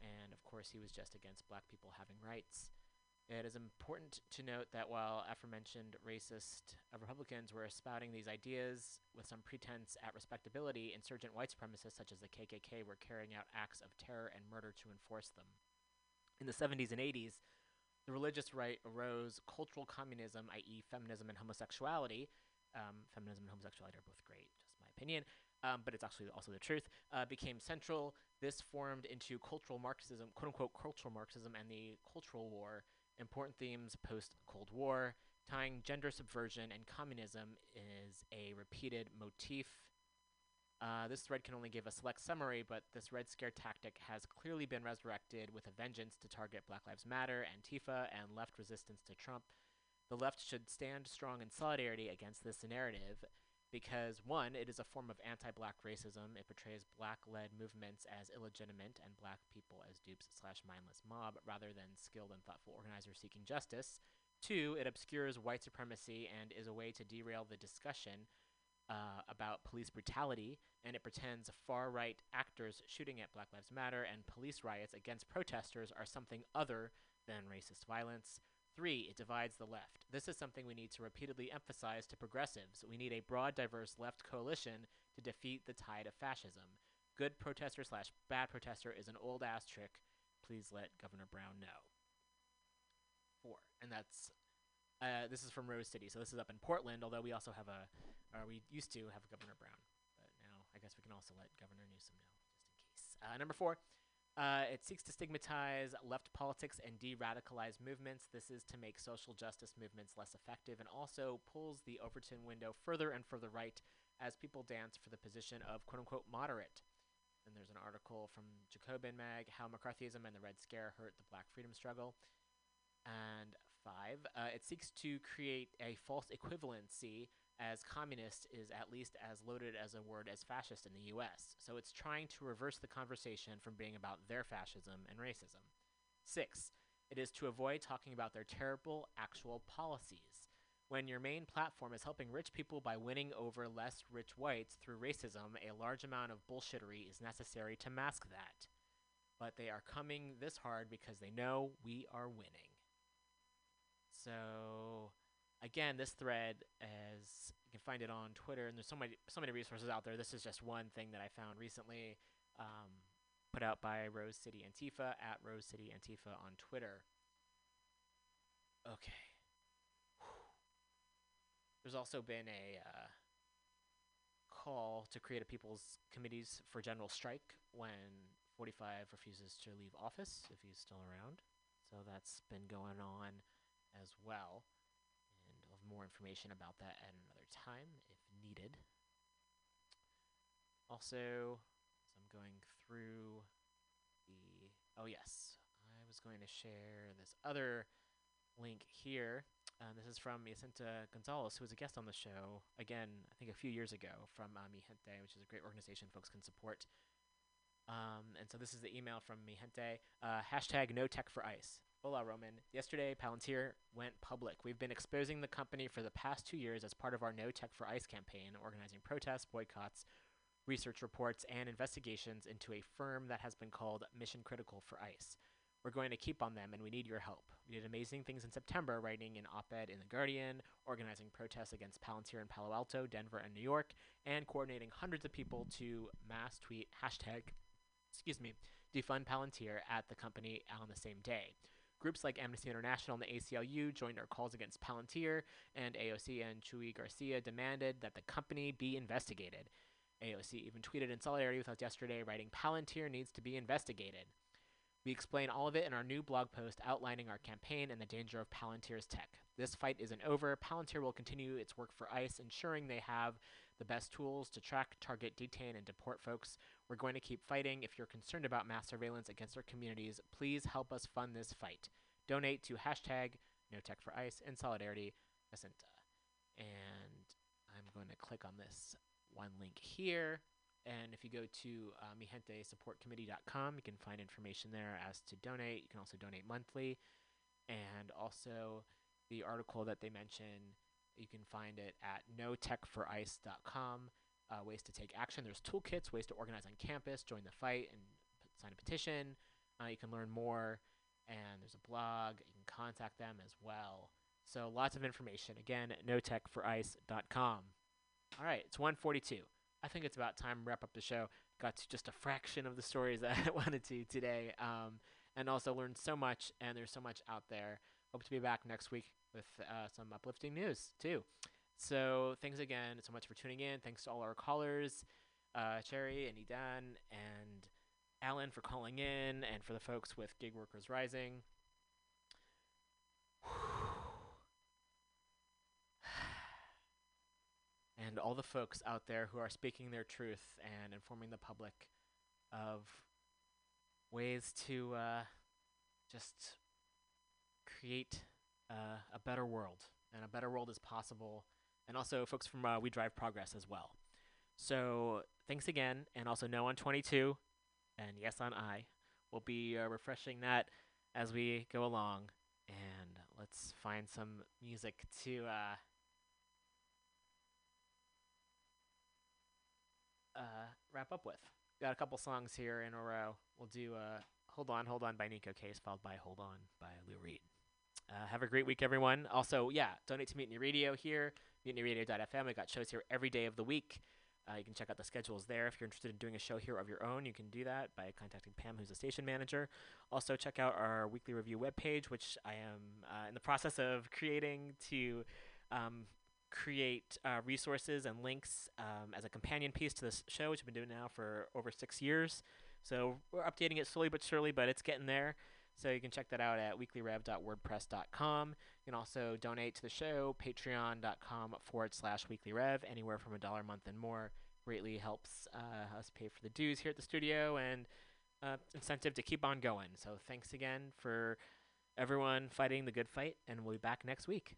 And of course, he was just against black people having rights. It is important to note that while aforementioned racist Republicans were spouting these ideas with some pretense at respectability, insurgent white supremacists such as the KKK were carrying out acts of terror and murder to enforce them. In the 70s and 80s, the religious right arose cultural communism, i.e., feminism and homosexuality. Um, feminism and homosexuality are both great, just my opinion, um, but it's actually also the truth. Uh, became central. This formed into cultural Marxism, quote unquote, cultural Marxism, and the cultural war. Important themes post Cold War. Tying gender subversion and communism is a repeated motif. Uh, this thread can only give a select summary, but this Red Scare tactic has clearly been resurrected with a vengeance to target Black Lives Matter, Antifa, and left resistance to Trump. The left should stand strong in solidarity against this narrative because, one, it is a form of anti black racism. It portrays black led movements as illegitimate and black people as dupes slash mindless mob rather than skilled and thoughtful organizers seeking justice. Two, it obscures white supremacy and is a way to derail the discussion uh, about police brutality, and it pretends far right actors shooting at Black Lives Matter and police riots against protesters are something other than racist violence. Three, it divides the left. This is something we need to repeatedly emphasize to progressives. We need a broad, diverse left coalition to defeat the tide of fascism. Good protester slash bad protester is an old ass trick. Please let Governor Brown know. Four, and that's uh, this is from Rose City, so this is up in Portland. Although we also have a, or we used to have a Governor Brown, but now I guess we can also let Governor Newsom know, just in case. Uh, number four, uh, it seeks to stigmatize left politics and de-radicalize movements. This is to make social justice movements less effective, and also pulls the Overton window further and further right as people dance for the position of "quote unquote" moderate. And there's an article from Jacobin Mag, How McCarthyism and the Red Scare Hurt the Black Freedom Struggle. And five, uh, it seeks to create a false equivalency as communist is at least as loaded as a word as fascist in the US. So it's trying to reverse the conversation from being about their fascism and racism. Six, it is to avoid talking about their terrible actual policies. When your main platform is helping rich people by winning over less rich whites through racism, a large amount of bullshittery is necessary to mask that. But they are coming this hard because they know we are winning. So, again, this thread is you can find it on Twitter, and there's so many so many resources out there. This is just one thing that I found recently, um, put out by Rose City Antifa at Rose City Antifa on Twitter. Okay. There's also been a uh, call to create a people's committees for general strike when 45 refuses to leave office if he's still around. So that's been going on as well. More information about that at another time if needed. Also, I'm going through the. Oh, yes. I was going to share this other link here. Uh, this is from Jacinta Gonzalez, who was a guest on the show, again, I think a few years ago, from uh, Mijente, which is a great organization folks can support. Um, and so this is the email from Mijente. Uh, hashtag no tech for ice. Hola, Romain. Yesterday, Palantir went public. We've been exposing the company for the past two years as part of our No Tech for Ice campaign, organizing protests, boycotts, research reports, and investigations into a firm that has been called Mission Critical for ICE. We're going to keep on them, and we need your help. We did amazing things in September, writing an op ed in The Guardian, organizing protests against Palantir in Palo Alto, Denver, and New York, and coordinating hundreds of people to mass tweet hashtag, excuse me, defund Palantir at the company on the same day. Groups like Amnesty International and the ACLU joined our calls against Palantir, and AOC and Chuy Garcia demanded that the company be investigated. AOC even tweeted in solidarity with us yesterday, writing, Palantir needs to be investigated. We explain all of it in our new blog post outlining our campaign and the danger of Palantir's tech. This fight isn't over. Palantir will continue its work for ICE, ensuring they have the best tools to track, target, detain, and deport folks. We're going to keep fighting. If you're concerned about mass surveillance against our communities, please help us fund this fight. Donate to hashtag No Tech for ICE in solidarity, Jacinta. And I'm going to click on this one link here And if you go to uh, mijentesupportcommittee.com, you can find information there as to donate. You can also donate monthly. And also, the article that they mention, you can find it at notechforice.com. Uh, ways to take action. There's toolkits, ways to organize on campus, join the fight, and p- sign a petition. Uh, you can learn more, and there's a blog. You can contact them as well. So lots of information. Again, notechforice.com. All right, it's 142. I think it's about time to wrap up the show. Got to just a fraction of the stories that I wanted to today, um, and also learned so much. And there's so much out there. Hope to be back next week with uh, some uplifting news too. So thanks again so much for tuning in. Thanks to all our callers, uh, Cherry and Edan and Alan for calling in, and for the folks with Gig Workers Rising. and all the folks out there who are speaking their truth and informing the public of ways to uh, just create uh, a better world. And a better world is possible. And also, folks from uh, We Drive Progress as well. So, thanks again. And also, No on 22 and Yes on I. We'll be uh, refreshing that as we go along. And let's find some music to. Uh, uh, wrap up with. Got a couple songs here in a row. We'll do uh, Hold On, Hold On by Neko Case, followed by Hold On by Lou Reed. Uh, have a great week, everyone. Also, yeah, donate to Mutiny Radio here, mutinyradio.fm. We've got shows here every day of the week. Uh, you can check out the schedules there. If you're interested in doing a show here of your own, you can do that by contacting Pam, who's the station manager. Also, check out our weekly review webpage, which I am uh, in the process of creating to um, create uh, resources and links um, as a companion piece to this show, which I've been doing now for over six years. So we're updating it slowly but surely, but it's getting there. So you can check that out at weeklyrev.wordpress.com. You can also donate to the show, patreon.com forward slash weeklyrev, anywhere from a dollar a month and more. Greatly helps uh, us pay for the dues here at the studio and uh, incentive to keep on going. So thanks again for everyone fighting the good fight, and we'll be back next week.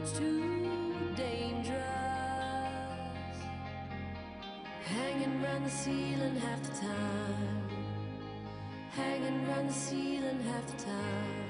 Much too dangerous. Hanging round the ceiling half the time. Hanging round the ceiling half the time.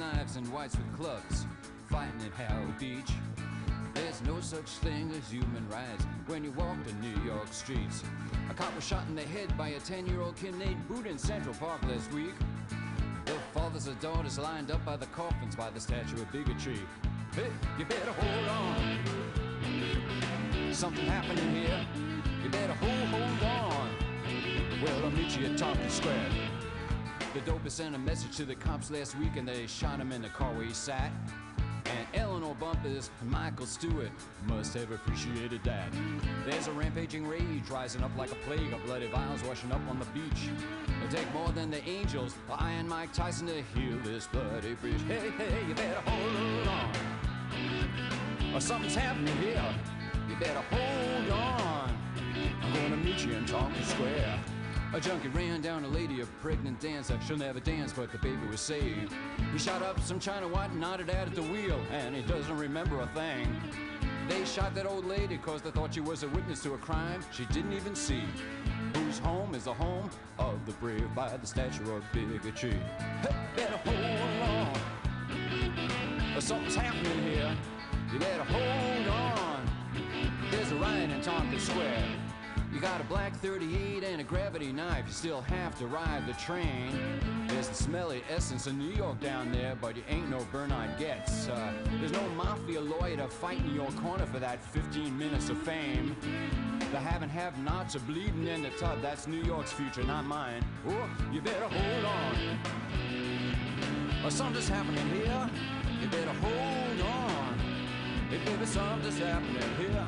Knives and whites with clubs fighting at Howard Beach. There's no such thing as human rights when you walk the New York streets. A cop was shot in the head by a 10 year old kid named Boot in Central Park last week. The fathers and daughters lined up by the coffins by the statue of bigotry. Hey, you better hold on. Something happening here. You better hold, hold on. Well, I'll meet you at Tompkins Square. The dopest sent a message to the cops last week and they shot him in the car where he sat. And Eleanor Bumpurs and Michael Stewart must have appreciated that. There's a rampaging rage rising up like a plague of bloody vials washing up on the beach. It'll take more than the angels or Iron Mike Tyson to heal this bloody breach. Hey, hey, you better hold on. Or something's happening here. You better hold on. I'm gonna meet you in Tompkins Square. A junkie ran down a lady, a pregnant dance dancer. She'll never dance, but the baby was saved. He shot up some China white and nodded out at the wheel, and he doesn't remember a thing. They shot that old lady cause they thought she was a witness to a crime she didn't even see. Whose home is the home of the brave by the statue of bigotry. Hey, better hold on. Something's happening here. You better hold on. There's a riot in Tompkins Square. You got a black 38 and a gravity knife. You still have to ride the train. There's the smelly essence of New York down there, but you ain't no Bernard Goetz. Uh, there's no mafia lawyer to fight in your corner for that 15 minutes of fame. The have and have nots are bleeding in the tub. That's New York's future, not mine. Oh, you better hold on. Or something's happening here. You better hold on. Hey, baby, something's happening here.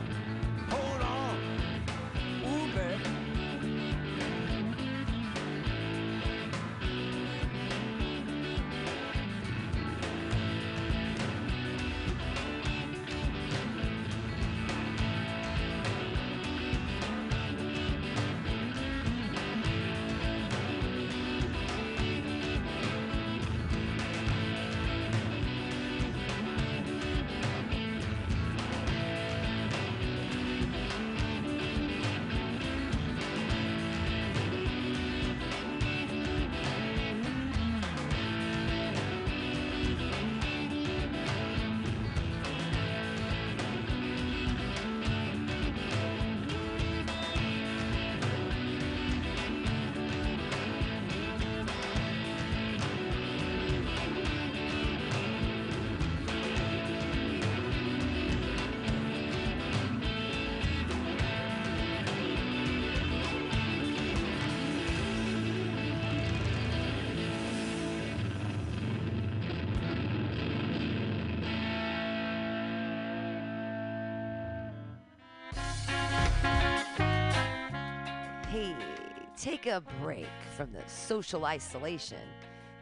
Take a break from the social isolation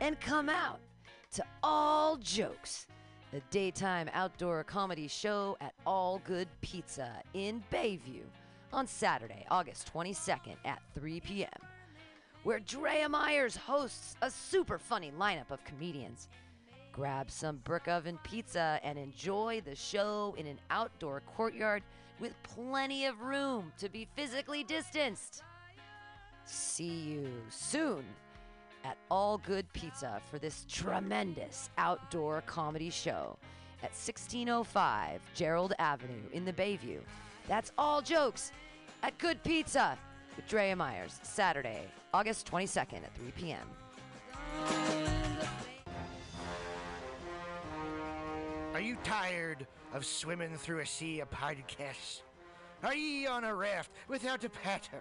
and come out to All Jokes, the daytime outdoor comedy show at All Good Pizza in Bayview on Saturday, August 22nd at 3 p.m., where Drea Myers hosts a super funny lineup of comedians. Grab some brick oven pizza and enjoy the show in an outdoor courtyard with plenty of room to be physically distanced. See you soon at All Good Pizza for this tremendous outdoor comedy show at 1605 Gerald Avenue in the Bayview. That's all jokes at Good Pizza with Drea Myers, Saturday, August 22nd at 3 p.m. Are you tired of swimming through a sea of podcasts? Are ye on a raft without a paddle?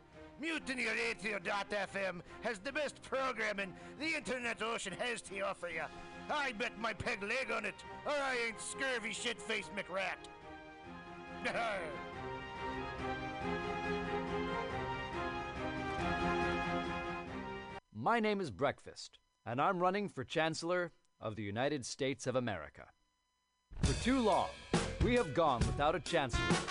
MutinyRadio.fm has the best programming the internet ocean has to offer you. I bet my peg leg on it, or I ain't scurvy shit-faced McRat. My name is Breakfast, and I'm running for Chancellor of the United States of America. For too long, we have gone without a Chancellor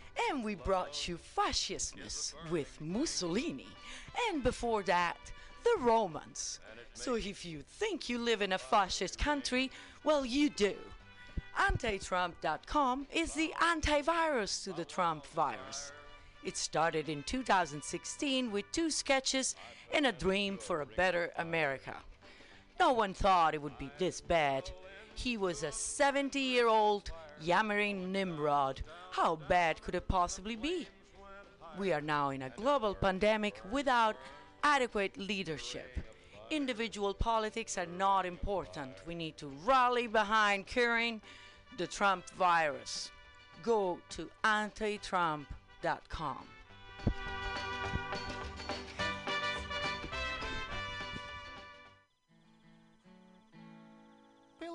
and we brought you fascismus with Mussolini, and before that, the Romans. So if you think you live in a fascist country, well, you do. Antitrump.com is the antivirus to the Trump virus. It started in 2016 with two sketches and a dream for a better America. No one thought it would be this bad. He was a 70 year old yammering Nimrod. How bad could it possibly be? We are now in a global pandemic without adequate leadership. Individual politics are not important. We need to rally behind curing the Trump virus. Go to antitrump.com.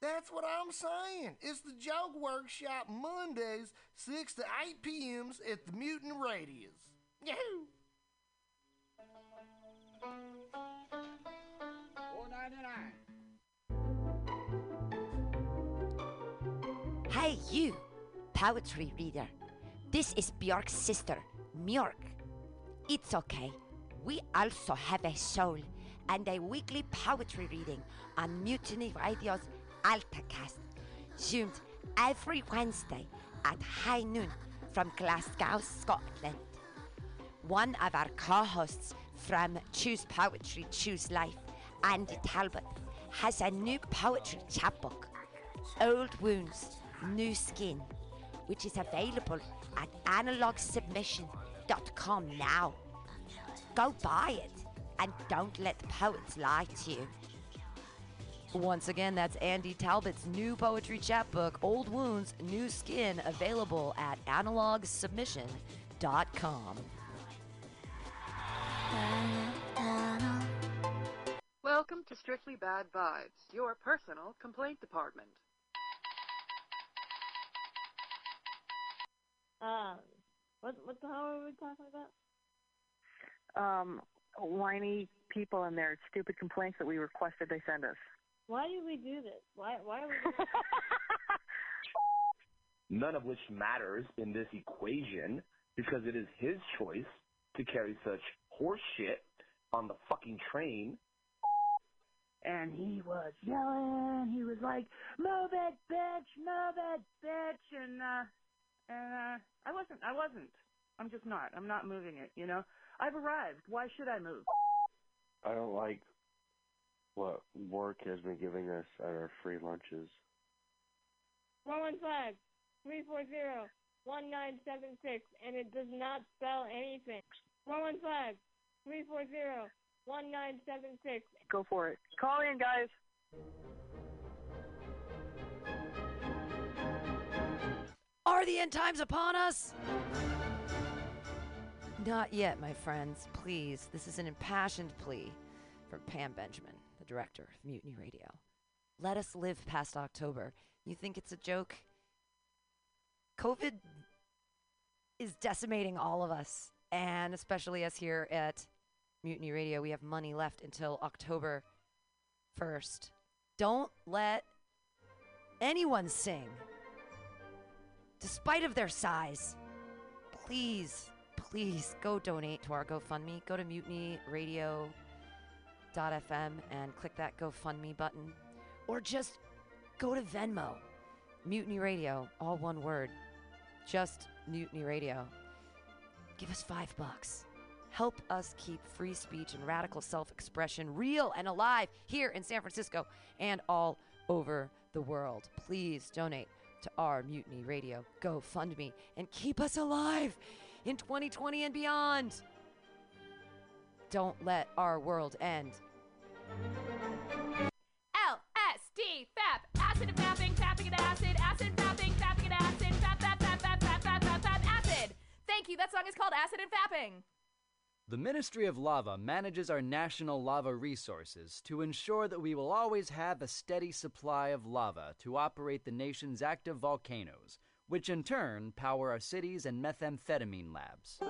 That's what I'm saying. It's the Joke Workshop Mondays, 6 to 8 p.m.s at the Mutant Radius. Yahoo! Hey, you, poetry reader. This is Bjork's sister, Mjork. It's okay. We also have a soul and a weekly poetry reading on Mutiny Radio's AltaCast, zoomed every Wednesday at high noon from Glasgow, Scotland. One of our co hosts from Choose Poetry, Choose Life, Andy Talbot, has a new poetry chapbook, Old Wounds, New Skin, which is available at analogsubmission.com now. Go buy it and don't let the poets lie to you. Once again, that's Andy Talbot's new poetry chapbook, Old Wounds, New Skin, available at analogsubmission.com. Welcome to Strictly Bad Vibes, your personal complaint department. Um, what what the hell are we talking about? um, whiny people and their stupid complaints that we requested they send us. Why did we do this? Why? Why are we? None of which matters in this equation because it is his choice to carry such horse shit on the fucking train. And he was yelling. He was like, "Move it, bitch! Move it, bitch!" And uh, and uh, I wasn't. I wasn't. I'm just not. I'm not moving it. You know. I've arrived. Why should I move? I don't like what work has been giving us at our free lunches. One one five three four zero one nine seven six, and it does not spell anything. One one five three four zero one nine seven six. Go for it. Call in, guys. Are the end times upon us? Not yet, my friends. Please, this is an impassioned plea from Pam Benjamin, the director of Mutiny Radio. Let us live past October. You think it's a joke? COVID is decimating all of us, and especially us here at Mutiny Radio. We have money left until October 1st. Don't let anyone sing, despite of their size. Please, please go donate to our GoFundMe. Go to mutinyradio.fm and click that GoFundMe button. Or just go to Venmo. Mutiny Radio, all one word. Just Mutiny Radio. Give us five bucks. Help us keep free speech and radical self expression real and alive here in San Francisco and all over the world. Please donate to our Mutiny Radio GoFundMe and keep us alive in 2020 and beyond. Don't let our world end. LSD, FAP, acid and fapping, fapping and acid, acid, fapping, fapping and acid, fap, fap, fap, fap, fap, fap, fap, fap, acid. Thank you. That song is called Acid and Fapping. The Ministry of Lava manages our national lava resources to ensure that we will always have a steady supply of lava to operate the nation's active volcanoes, which in turn power our cities and methamphetamine labs.